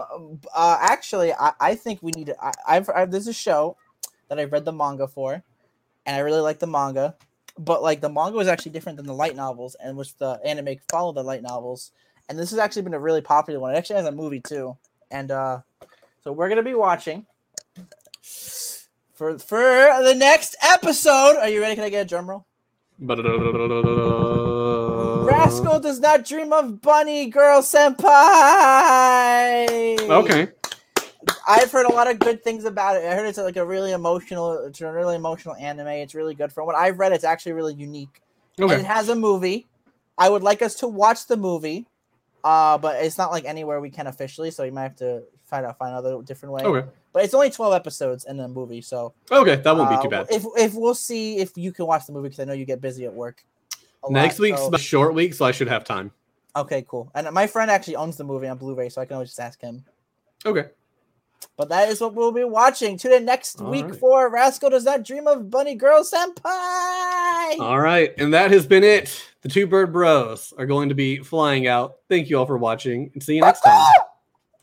uh, actually, I, I think we need. To, I, I've, I've there's a show that I've read the manga for, and I really like the manga. But like the manga was actually different than the light novels, and which the anime followed the light novels. And this has actually been a really popular one. It actually has a movie too, and uh, so we're gonna be watching for for the next episode. Are you ready? Can I get a drum roll? Rascal does not dream of bunny girl senpai. Okay. I've heard a lot of good things about it. I heard it's like a really emotional, it's a really emotional anime. It's really good. From what I've read, it's actually really unique. And it has a movie. I would like us to watch the movie, uh, but it's not like anywhere we can officially, so you might have to find out find another different way. Okay. But it's only twelve episodes and a movie, so Okay. That won't be too uh, bad. If if we'll see if you can watch the movie because I know you get busy at work. A lot, Next week's so- a short week, so I should have time. okay, cool. And my friend actually owns the movie on Blu-ray, so I can always just ask him. Okay. But that is what we'll be watching. Tune in next All week right. for Rascal Does Not Dream of Bunny Girl Senpai. All right. And that has been it. The two bird bros are going to be flying out. Thank you all for watching and see you next time.